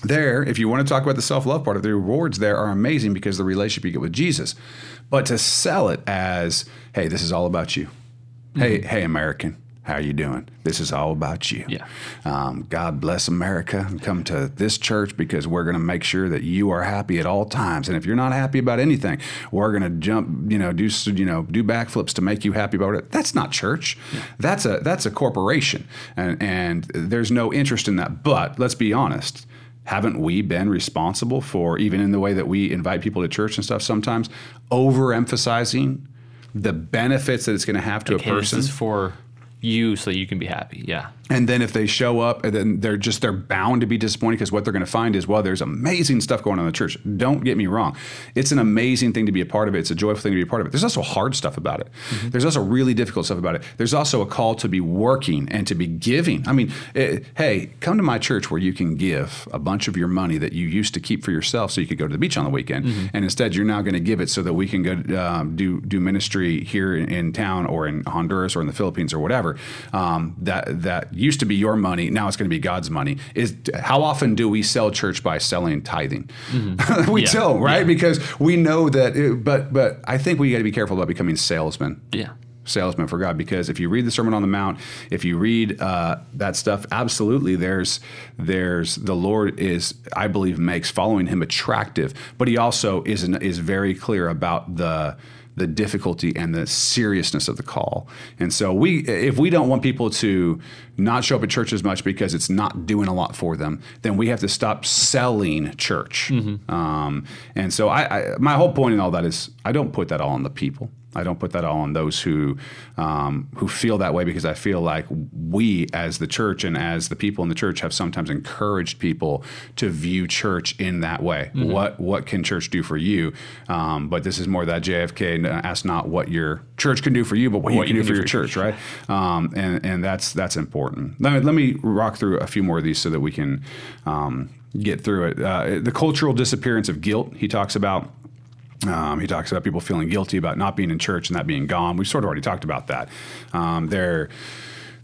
there, if you want to talk about the self love part of the rewards, there are amazing because the relationship you get with Jesus. But to sell it as, hey, this is all about you. Mm-hmm. Hey, hey, American, how you doing? This is all about you. Yeah. Um, God bless America and come to this church because we're going to make sure that you are happy at all times. And if you're not happy about anything, we're going to jump, you know, do you know, do backflips to make you happy about it. That's not church. Yeah. That's a that's a corporation, and and there's no interest in that. But let's be honest haven't we been responsible for even in the way that we invite people to church and stuff sometimes overemphasizing the benefits that it's going to have to like, a person hey, for you so you can be happy. Yeah. And then if they show up and then they're just they're bound to be disappointed because what they're going to find is well there's amazing stuff going on in the church. Don't get me wrong. It's an amazing thing to be a part of it. It's a joyful thing to be a part of it. There's also hard stuff about it. Mm-hmm. There's also really difficult stuff about it. There's also a call to be working and to be giving. I mean, it, eh, hey, come to my church where you can give a bunch of your money that you used to keep for yourself so you could go to the beach on the weekend mm-hmm. and instead you're now going to give it so that we can go um, do do ministry here in, in, town or in Honduras or in the Philippines or whatever. Um, that that used to be your money. Now it's going to be God's money. Is how often do we sell church by selling tithing? Mm-hmm. *laughs* we yeah. don't, right? Yeah. Because we know that. It, but but I think we got to be careful about becoming salesmen. Yeah salesman for God because if you read the Sermon on the Mount, if you read uh, that stuff, absolutely, there's there's the Lord is I believe makes following Him attractive, but He also is an, is very clear about the the difficulty and the seriousness of the call. And so we if we don't want people to not show up at church as much because it's not doing a lot for them, then we have to stop selling church. Mm-hmm. Um, and so I, I, my whole point in all that is I don't put that all on the people. I don't put that all on those who um, who feel that way because I feel like we, as the church and as the people in the church, have sometimes encouraged people to view church in that way. Mm-hmm. What what can church do for you? Um, but this is more that JFK asked not what your church can do for you, but what, what you can, do for your church, right? Um, and and that's that's important. Let me, let me rock through a few more of these so that we can um, get through it. Uh, the cultural disappearance of guilt. He talks about. Um, he talks about people feeling guilty about not being in church and that being gone. We've sort of already talked about that. Um, there,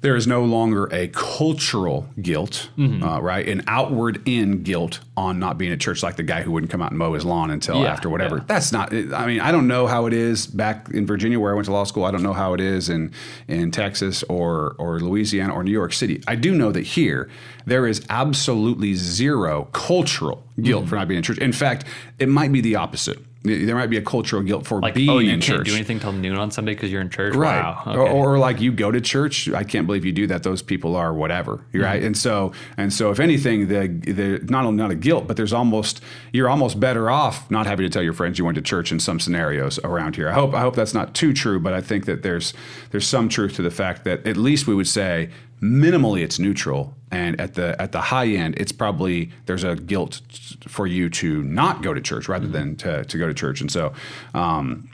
there is no longer a cultural guilt, mm-hmm. uh, right? An outward in guilt on not being at church, like the guy who wouldn't come out and mow his lawn until yeah, after whatever. Yeah. That's not. I mean, I don't know how it is back in Virginia where I went to law school. I don't know how it is in in Texas or or Louisiana or New York City. I do know that here there is absolutely zero cultural guilt mm-hmm. for not being in church. In fact, it might be the opposite there might be a cultural guilt for Like, being oh, you in can't church. do anything till noon on Sunday because you're in church. Right. Wow. Or, or like you go to church. I can't believe you do that. Those people are whatever. Mm-hmm. Right. And so and so if anything, the the not only not a guilt, but there's almost you're almost better off not having to tell your friends you went to church in some scenarios around here. I hope I hope that's not too true, but I think that there's there's some truth to the fact that at least we would say minimally it's neutral and at the at the high end it's probably there's a guilt for you to not go to church rather than to, to go to church and so um,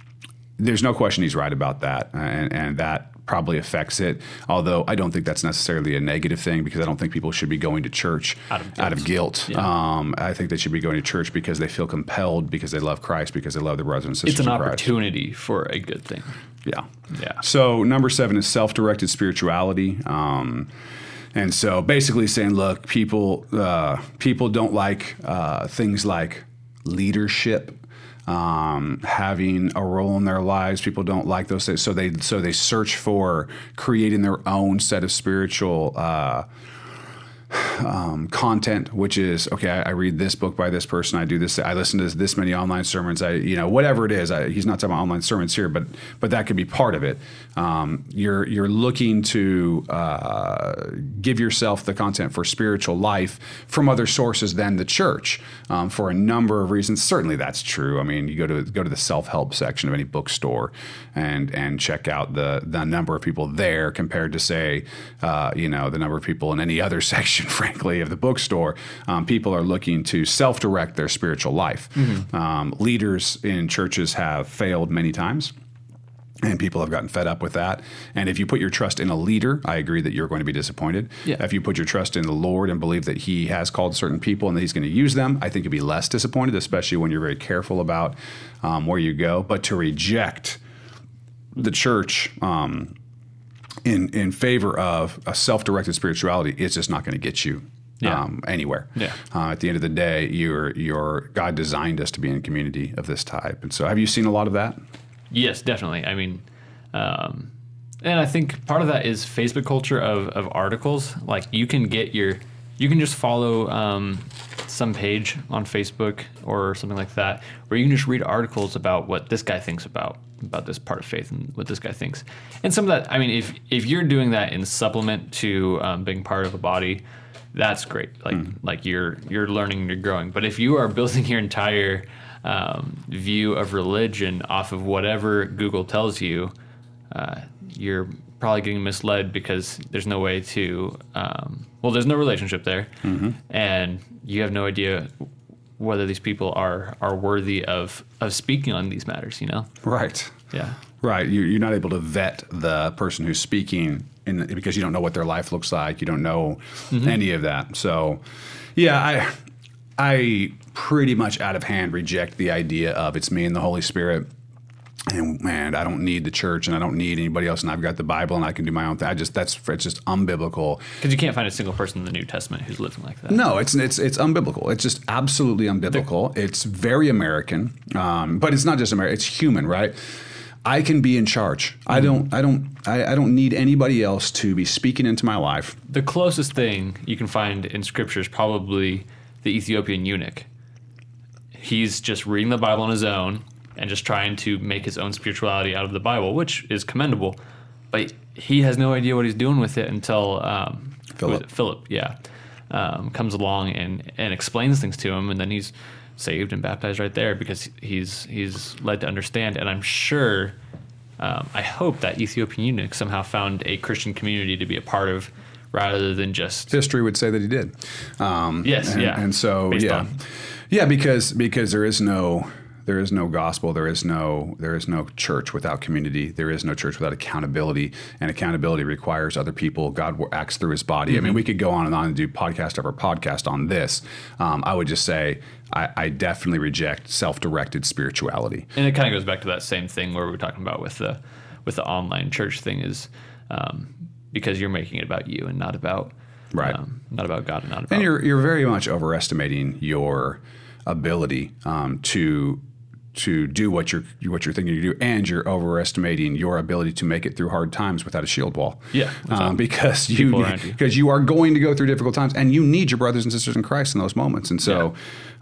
there's no question he's right about that, and, and that probably affects it. Although I don't think that's necessarily a negative thing because I don't think people should be going to church Out of guilt. guilt. Um, I think they should be going to church because they feel compelled because they love Christ because they love their brothers and sisters. it's an opportunity for a good thing. Yeah. Yeah. So number seven is self-directed spirituality. Um, and so basically saying, look, people uh, people don't like uh, things like leadership. Um, having a role in their lives, people don't like those things, so they so they search for creating their own set of spiritual uh, um, content, which is okay. I, I read this book by this person. I do this. I listen to this many online sermons. I, you know, whatever it is. I, he's not talking about online sermons here, but but that could be part of it. Um, you're you're looking to uh, give yourself the content for spiritual life from other sources than the church um, for a number of reasons. Certainly, that's true. I mean, you go to go to the self help section of any bookstore and and check out the the number of people there compared to say, uh, you know, the number of people in any other *laughs* section, *laughs* frankly, of the bookstore. Um, people are looking to self direct their spiritual life. Um, leaders in churches have failed many times. And people have gotten fed up with that. And if you put your trust in a leader, I agree that you're going to be disappointed. Yeah. If you put your trust in the Lord and believe that He has called certain people and that He's going to use them, I think you'd be less disappointed, especially when you're very careful about um, where you go. But to reject the church um, in in favor of a self-directed spirituality it's just not going to get you Yeah. um, anywhere. Yeah. Uh, at the end of the day, you're you're God designed us to be in a community of this type, and so have you seen a lot of that? Yes, definitely. I mean, um, and I think part of that is Facebook culture of, of articles. Like you can get your, you can just follow um, some page on Facebook or something like that, where you can just read articles about what this guy thinks about about this part of faith and what this guy thinks. And some of that, I mean, if if you're doing that in supplement to um, being part of a body, that's great. Like like you're you're learning and you're growing. But if you are building your entire um, view of religion off of whatever Google tells you, uh, you're probably getting misled because there's no way to. Um, well, there's no relationship there, and you have no idea whether these people are are worthy of of speaking on these matters. You know? Right. Yeah. Right. You, you're not able to vet the person who's speaking in, because you don't know what their life looks like. You don't know mm-hmm. any of that. So, yeah, I I pretty much out of hand reject the idea of it's me and the Holy Spirit. And man, I don't need the church, and I don't need anybody else, and I've got the Bible, and I can do my own thing. I just that's it's just unbiblical. Because you can't find a single person in the New Testament who's living like that. No, it's it's it's unbiblical. It's just absolutely unbiblical. It's very American, um, but it's not just American. It's human, right? I can be in charge. I don't. I don't. I, I don't need anybody else to be speaking into my life. The closest thing you can find in Scripture is probably the Ethiopian eunuch. He's just reading the Bible on his own and just trying to make his own spirituality out of the Bible, which is commendable. But he has no idea what he's doing with it until um, Philip. Philip, yeah, um, comes along and, and explains things to him, and then he's saved and baptized right there because he's he's led to understand. And I'm sure, um, I hope that Ethiopian eunuch somehow found a Christian community to be a part of, rather than just History would say that he did. Um, Yes, and, yeah. And so Based yeah, on- yeah, because because there is no there is no gospel, there is no there is no church without community, there is no church without accountability, and accountability requires other people. God acts through His body. I mean, Mm-hmm. we could go on and on and do podcast over podcast on this. Um, I would just say I, I definitely reject self-directed spirituality. and it kind of goes back to that same thing where we were talking about with the with the online church thing is um, because you're making it about you and not about Right. um, not about God and not about And you're you're very much overestimating your ability um, to to do what you're what you're thinking you do, and you're overestimating your ability to make it through hard times without a shield wall. Yeah, um, because you around you. because you are going to go through difficult times, and you need your brothers and sisters in Christ in those moments. And so,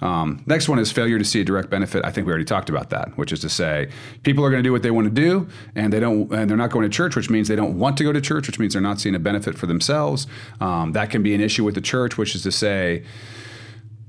um, next one is failure to see a direct benefit. I think we already talked about that, which is to say, people are going to do what they want to do, and they don't, and they're not going to church, which means they don't want to go to church, which means they're not seeing a benefit for themselves. Um, that can be an issue with the church, which is to say.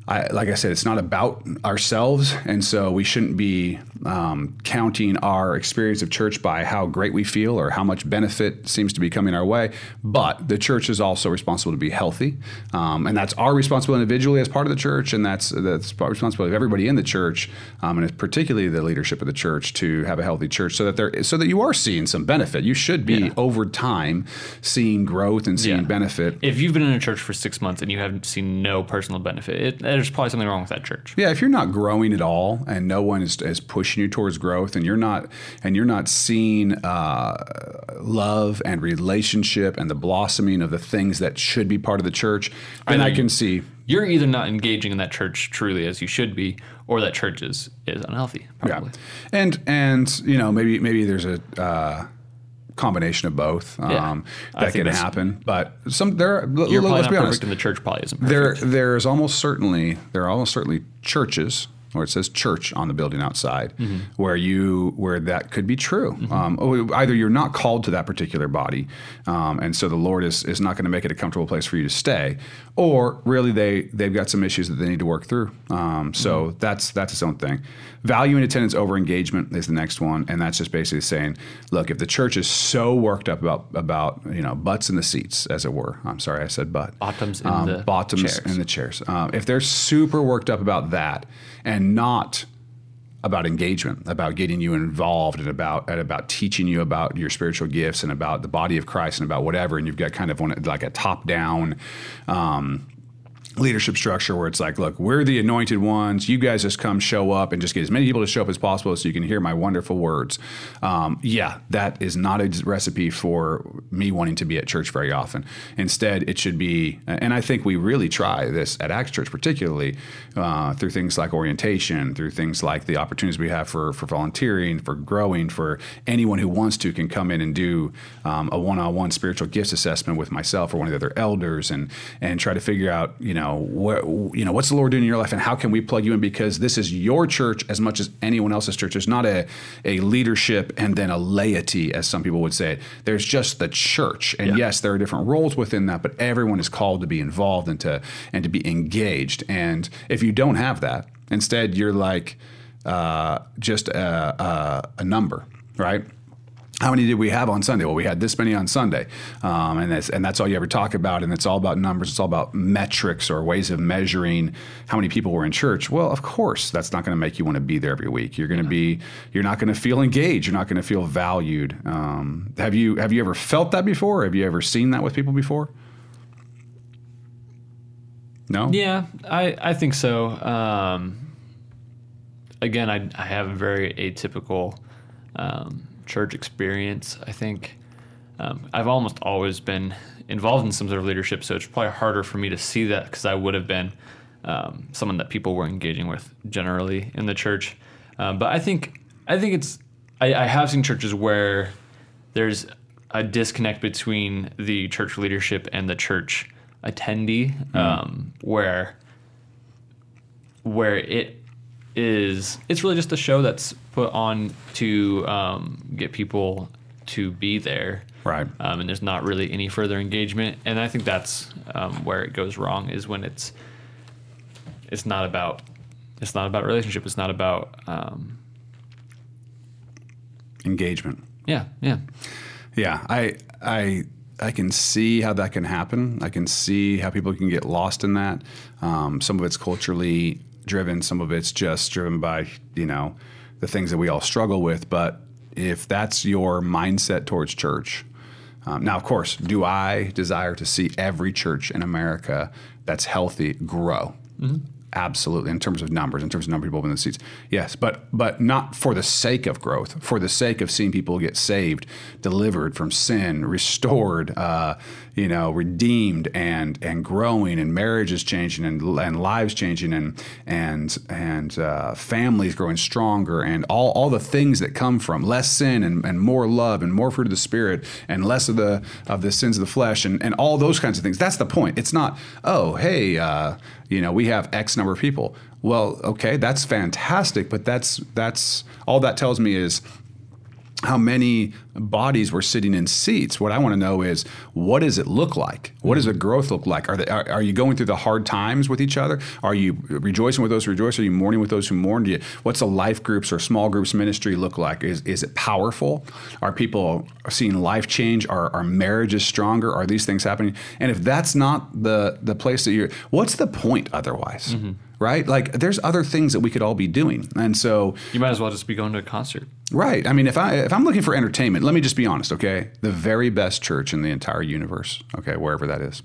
I, like I said, it's not about ourselves, and so we shouldn't be um, counting our experience of church by how great we feel or how much benefit seems to be coming our way. But the church is also responsible to be healthy, um, and that's our responsibility individually as part of the church, and that's that's the responsibility of everybody in the church, um, and it's particularly the leadership of the church to have a healthy church, so that there, so that you are seeing some benefit. You should be Yeah. over time seeing growth and seeing Yeah. benefit. If you've been in a church for six months and you haven't seen no personal benefit, it, there's probably something wrong with that church. Yeah, if you're not growing at all, and no one is, is pushing you towards growth, and you're not, and you're not seeing uh, love and relationship and the blossoming of the things that should be part of the church, then I Either can see. You're either not engaging in that church truly as you should be, or that church is, is unhealthy. Probably. Yeah, and and you know maybe maybe there's a. Uh, combination of both Yeah. um, that can happen. But some there l- You're probably let's be honest. and the church probably isn't there there's almost certainly there are almost certainly churches where it says church on the building outside Mm-hmm. where you where that could be true. Um, oh, either you're not called to that particular body um, and so the lord is, is not going to make it a comfortable place for you to stay or really they they've got some issues that they need to work through um, so Mm-hmm. that's that's its own thing value and attendance over engagement is the next one and that's just basically saying look if the church is so worked up about about you know butts in the seats as it were i'm sorry i said butt Bottoms in um, the bottoms chairs. in the chairs. Um, if they're super worked up about that and not about engagement, about getting you involved, and about and about teaching you about your spiritual gifts and about the body of Christ and about whatever, and you've got kind of one like a top down. Um, leadership structure where it's like, look, we're the anointed ones. You guys just come show up and just get as many people to show up as possible so you can hear my wonderful words. Um, yeah, that is not a recipe for me wanting to be at church very often. Instead, it should be, and I think we really try this at Acts Church, particularly uh, through things like orientation, through things like the opportunities we have for, for volunteering, for growing, for anyone who wants to can come in and do um, a one-on-one spiritual gifts assessment with myself or one of the other elders and and try to figure out, you know, what you know, what's the Lord doing in your life and how can we plug you in because this is your church as much as anyone else's church. There's not a a leadership and then a laity, as some people would say. There's just the church. And Yeah. yes, there are different roles within that, but everyone is called to be involved and to and to be engaged. And if you don't have that, instead you're like uh, just a, a, a number, right? How many did we have on Sunday? Well, we had this many on Sunday, um, and that's and that's all you ever talk about. And it's all about numbers. It's all about metrics or ways of measuring how many people were in church. Well, of course, that's not going to make you want to be there every week. You're going to be, you're not going to feel engaged. You're not going to feel valued. Um, have you have you ever felt that before? Have you ever seen that with people before? No. Yeah, I, I think so. Um, again, I, I have a very atypical um, church experience. I think um, I've almost always been involved in some sort of leadership, so it's probably harder for me to see that because I would have been um, someone that people were engaging with generally in the church. Um, but I think I think it's I, I have seen churches where there's a disconnect between the church leadership and the church attendee, um, where where it is it's really just a show that's put on to um, get people to be there Right. um, and there's not really any further engagement and i think that's um, where it goes wrong is when it's it's not about it's not about relationship it's not about um, Engagement. yeah yeah Yeah, I I I can see how that can happen. I can see how people can get lost in that. Um, some of it's culturally driven. Some of it's just driven by you know the things that we all struggle with. But if that's your mindset towards church, um, now of course, do I desire to see every church in America that's healthy grow? Absolutely, in terms of numbers, in terms of number of people in the seats, yes, but but not for the sake of growth, for the sake of seeing people get saved, delivered from sin, restored, uh, you know, redeemed, and and growing, and marriages changing, and and lives changing, and and and uh, families growing stronger, and all all the things that come from less sin and, and more love and more fruit of the spirit and less of the of the sins of the flesh and and all those kinds of things. That's the point. It's not oh hey. Uh, you know, we have X number of people. Well, okay, that's fantastic, but that's that's all that tells me is how many bodies were sitting in seats. What I want to know is what does it look like? What does the growth look like? Are, they, are, are, you going through the hard times with each other? Are you rejoicing with those who rejoice? Are you mourning with those who mourn? You, what's a life groups or small groups ministry look like? Is, is it powerful? Are people seeing life change? Are, are marriages stronger? Are these things happening? And if that's not the, the place that you're, what's the point otherwise? Mm-hmm right? Like there's other things that we could all be doing. And so you might as well just be going to a concert. Right. I mean, if I if I'm looking for entertainment, let me just be honest, okay? The very best church in the entire universe, okay, wherever that is,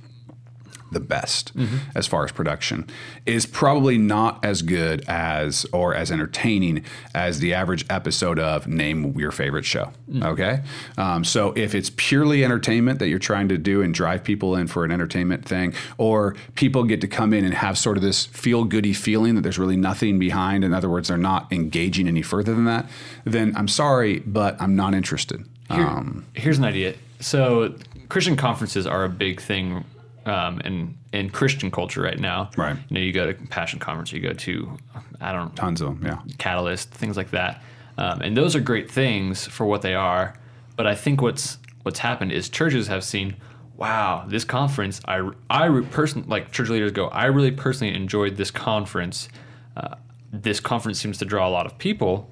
the best mm-hmm. as far as production is probably not as good as or as entertaining as the average episode of name your favorite show mm-hmm. okay um, so if it's purely entertainment that you're trying to do and drive people in for an entertainment thing or people get to come in and have sort of this feel goody feeling that there's really nothing behind in other words they're not engaging any further than that then i'm sorry but i'm not interested Here, um, here's an idea so christian conferences are a big thing um, in in Christian culture right now. Right. You know, you go to Passion Conference, you go to I don't tons of them, yeah, Catalyst, things like that, um, and those are great things for what they are. But I think what's what's happened is churches have seen, wow, this conference. I I person like church leaders go, I really personally enjoyed this conference. Uh, this conference seems to draw a lot of people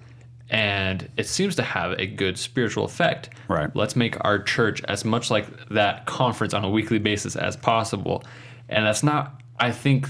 and it seems to have a good spiritual effect. Right. Let's make our church as much like that conference on a weekly basis as possible. And that's not, I think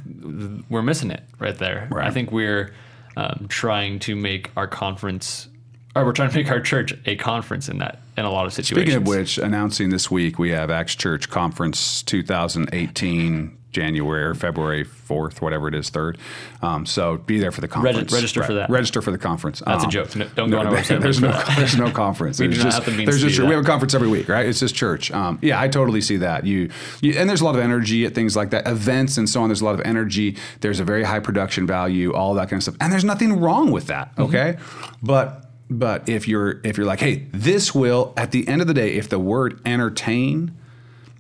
we're missing it right there. Right. I think we're um, trying to make our conference, or we're trying to make our church a conference in that, in a lot of situations. Speaking of which, announcing this week, we have Acts Church Conference 2018 January or February 4th, whatever it is, 3rd. Um, so be there for the conference. register right. for that. Register for the conference. That's um, a joke. No, don't go on our *laughs* website. There's no, there's no conference. we there's do just, not have the there's just, We have a conference every week, right? It's just church. Um, yeah, I totally see that. You, you, And there's a lot of energy at things like that. Events and so on, there's a lot of energy. There's a very high production value, all that kind of stuff. And there's nothing wrong with that, mm-hmm. okay? Mm-hmm. But but if you're if you're like, hey, this will at the end of the day, if the word entertain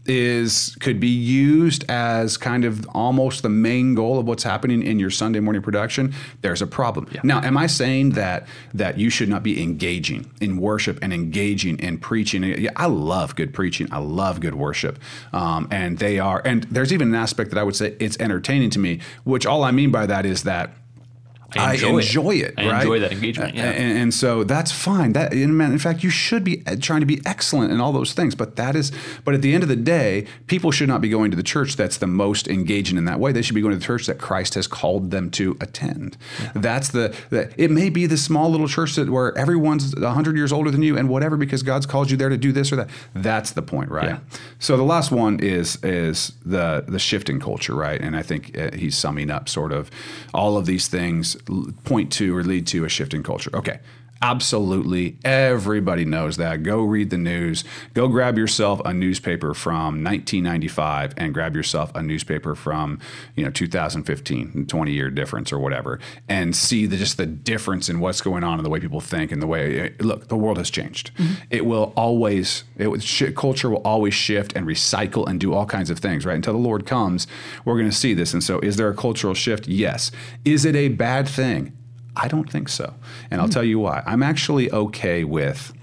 is could be used as kind of almost the main goal of what's happening in your Sunday morning production, there's a problem. Yeah. Now, am I saying that that you should not be engaging in worship and engaging in preaching? Yeah, I love good preaching. I love good worship, um, and they are. And there's even an aspect that I would say it's entertaining to me. Which all I mean by that is that I enjoy, I enjoy it. it. I right? enjoy that engagement. Yeah. And, and, so that's fine. That in fact, you should be trying to be excellent in all those things. But that is, but at the end of the day, people should not be going to the church that's the most engaging in that way. They should be going to the church that Christ has called them to attend. Yeah. That's the, the. It may be the small little church that where everyone's hundred years older than you and whatever because God's called you there to do this or that. That's the point, right? Yeah. So the last one is is the the shifting culture, right? And I think uh, he's summing up sort of all of these things point to or lead to a shift in culture. Okay. Absolutely. Everybody knows that. Go read the news. Go grab yourself a newspaper from 1995 and grab yourself a newspaper from, you know, 2015, 20 year difference or whatever, and see the, just the difference in what's going on and the way people think and the way, look, the world has changed. Mm-hmm. It will always, it, sh- culture will always shift and recycle and do all kinds of things, right? Until the Lord comes, we're going to see this. And so, is there a cultural shift? Yes. Is it a bad thing? I don't think so. And I'll tell you why. I'm actually okay with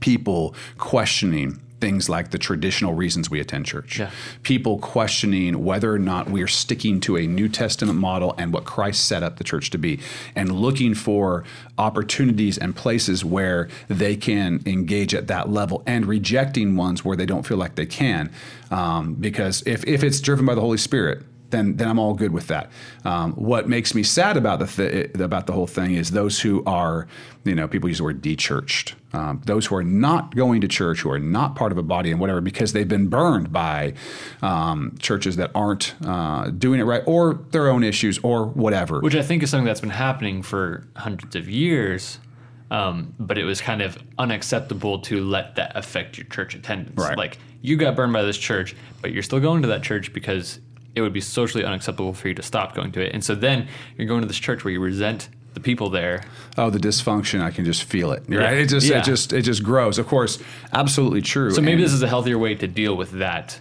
people questioning things like the traditional reasons we attend church. Yeah. People questioning whether or not we're sticking to a New Testament model and what Christ set up the church to be, and looking for opportunities and places where they can engage at that level, and rejecting ones where they don't feel like they can. Um, because if, if it's driven by the Holy Spirit, then then I'm all good with that. Um, what makes me sad about the th- about the whole thing is those who are, you know, people use the word dechurched. Um, those who are not going to church, who are not part of a body and whatever, because they've been burned by um, churches that aren't uh, doing it right, or their own issues, or whatever. Which I think is something that's been happening for hundreds of years. Um, but it was kind of unacceptable to let that affect your church attendance. Right. Like you got burned by this church, but you're still going to that church because it would be socially unacceptable for you to stop going to it. And so then you're going to this church where you resent the people there. Oh, the dysfunction! I can just feel it. Yeah. It just Yeah. it just it just grows. Of course, absolutely true. So maybe And- this is a healthier way to deal with that.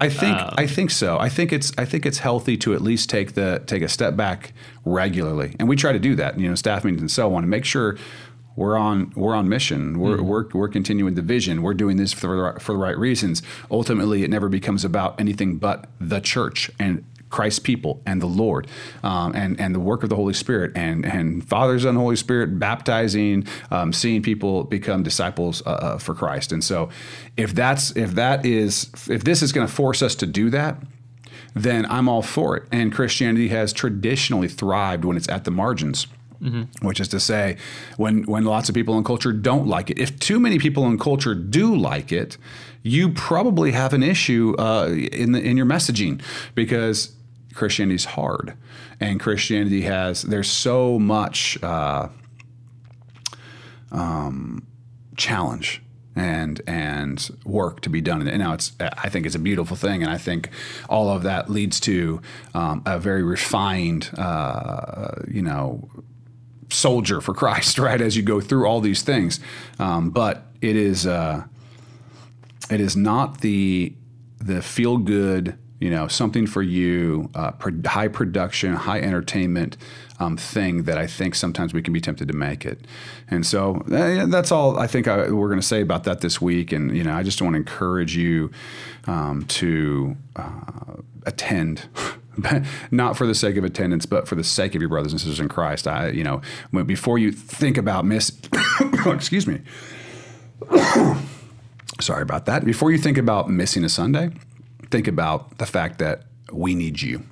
I think Um, I think so. I think it's I think it's healthy to at least take the take a step back regularly, and we try to do that. You know, staff meetings and so on, and make sure we're on we're on mission. We're, we're, we're continuing the vision. We're doing this for the right, for the right reasons. Ultimately, it never becomes about anything but the church and Christ's people and the Lord, um, and and the work of the Holy Spirit and and Father, Son, Holy Spirit baptizing, um, seeing people become disciples uh, uh, for Christ. And so, if that's if that is if this is going to force us to do that, then I'm all for it. And Christianity has traditionally thrived when it's at the margins. Which is to say, when when lots of people in culture don't like it, if too many people in culture do like it, you probably have an issue uh, in the in your messaging because Christianity's hard, and Christianity has there's so much uh, um, challenge and and work to be done. And now it's I think it's a beautiful thing, and I think all of that leads to um, a very refined, uh, you know, soldier for Christ, *laughs* right? As you go through all these things, um, but it is uh, it is not the the feel good, you know, something for you, uh, pro- high production, high entertainment um, thing that I think sometimes we can be tempted to make it. And so uh, that's all I think I, we're going to say about that this week. And you know, I just want to encourage you um, to uh, attend. *laughs* Not for the sake of attendance, but for the sake of your brothers and sisters in Christ. I, you know, before you think about miss, *coughs* excuse me, *coughs* sorry about that. Before you think about missing a Sunday, think about the fact that we need you.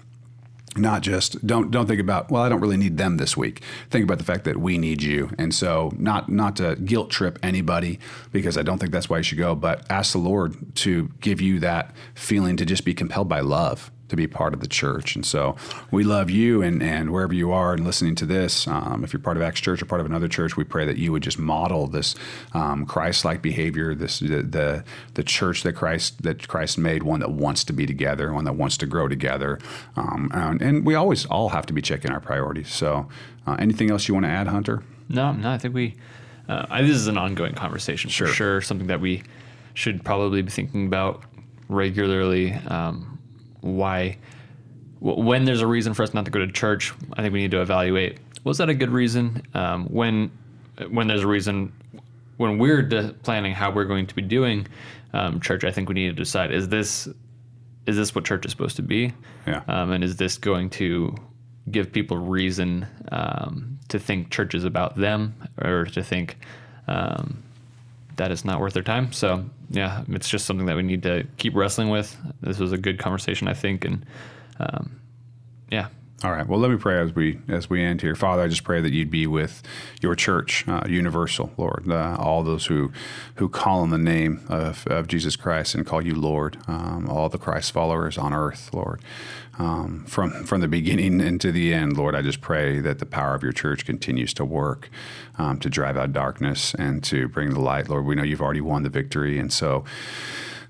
Not just don't don't think about well I don't really need them this week. Think about the fact that we need you, and so not not to guilt trip anybody because I don't think that's why you should go. But ask the Lord to give you that feeling to just be compelled by love to be part of the church. And so we love you, and and wherever you are and listening to this, um, if you're part of Acts Church or part of another church, we pray that you would just model this um, Christ-like behavior, this the, the the church that Christ that Christ made, one that wants to be together, one that wants to grow together, um, and, and we always all have to be checking our priorities. So, uh, anything else you want to add, Hunter? No, no, I think we. Uh, I, this is an ongoing conversation Sure. for sure. Something that we should probably be thinking about regularly. Um, why, when there's a reason for us not to go to church, I think we need to evaluate. Was that a good reason? Um, when, when there's a reason, when we're de- planning how we're going to be doing um, church, I think we need to decide: is this, is this what church is supposed to be? Yeah. Um, and is this going to give people reason um, to think church is about them or to think um, that it's not worth their time? So, yeah, it's just something that we need to keep wrestling with. This was a good conversation, I think. And um, yeah, All right. Well, let me pray as we as we end here. Father, I just pray that you'd be with your church, uh, universal, Lord. Uh, all those who who call on the name of, of Jesus Christ and call you Lord. Um, all the Christ followers on earth, Lord. Um, from from the beginning into the end, Lord, I just pray that the power of your church continues to work um, to drive out darkness and to bring the light, Lord. We know you've already won the victory, and so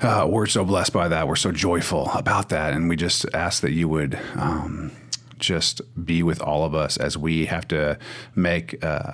uh, we're so blessed by that. We're so joyful about that. And we just ask that you would um, just be with all of us as we have to make uh,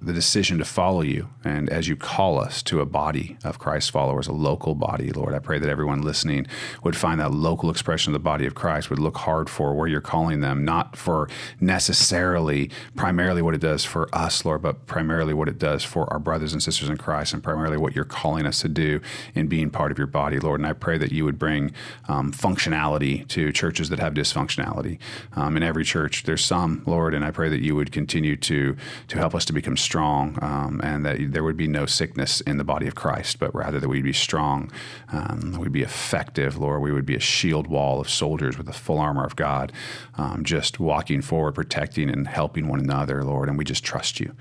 the decision to follow you. And as you call us to a body of Christ followers, a local body, Lord, I pray that everyone listening would find that local expression of the body of Christ, would look hard for where you're calling them, not for necessarily primarily what it does for us, Lord, but primarily what it does for our brothers and sisters in Christ, and primarily what you're calling us to do in being part of your body, Lord. And I pray that you would bring um, functionality to churches that have dysfunctionality um, in every church. There's some, Lord, and I pray that you would continue to to help us to become strong, um, and that there would be no sickness in the body of Christ, but rather that we'd be strong, um, we'd be effective, Lord. We would be a shield wall of soldiers with the full armor of God, um, just walking forward, protecting and helping one another, Lord. And we just trust you.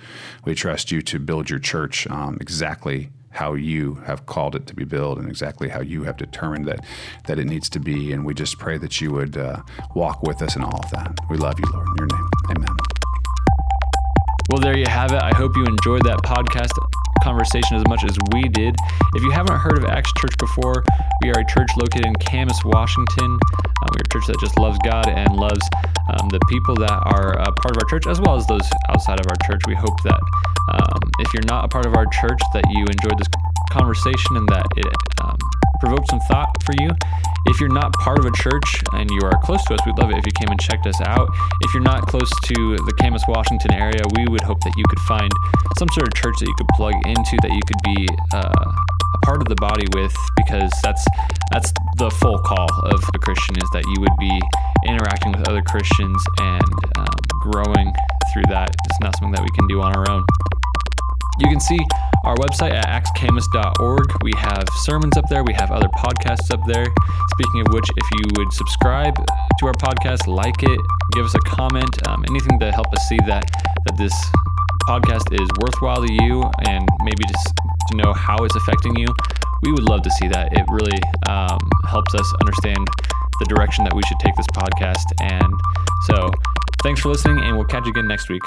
We trust you to build your church um, exactly how you have called it to be built and exactly how you have determined that that it needs to be. And we just pray that you would uh, walk with us in all of that. We love you, Lord. In your name, Amen. Well, there you have it. I hope you enjoyed that podcast conversation as much as we did. If you haven't heard of Acts Church before, we are a church located in Camas, Washington. Um, we're a church that just loves God and loves um, the people that are a part of our church, as well as those outside of our church. We hope that um, if you're not a part of our church, that you enjoyed this conversation and that it um, provoked some thought for you. If you're not part of a church and you are close to us, we'd love it if you came and checked us out. If you're not close to the Camas, Washington area, we would hope that you could find some sort of church that you could plug into, that you could be uh, a part of the body with, because that's that's the full call of a Christian is that you would be interacting with other Christians and um, growing through that. It's not something that we can do on our own. You can see our website at actscamas.org. We have sermons up there, we have other podcasts up there. Speaking of which, if you would subscribe to our podcast, like it, give us a comment, um, anything to help us see that that this podcast is worthwhile to you and maybe just to know how it's affecting you, we would love to see that. It really um, helps us understand the direction that we should take this podcast. And so, thanks for listening, and we'll catch you again next week.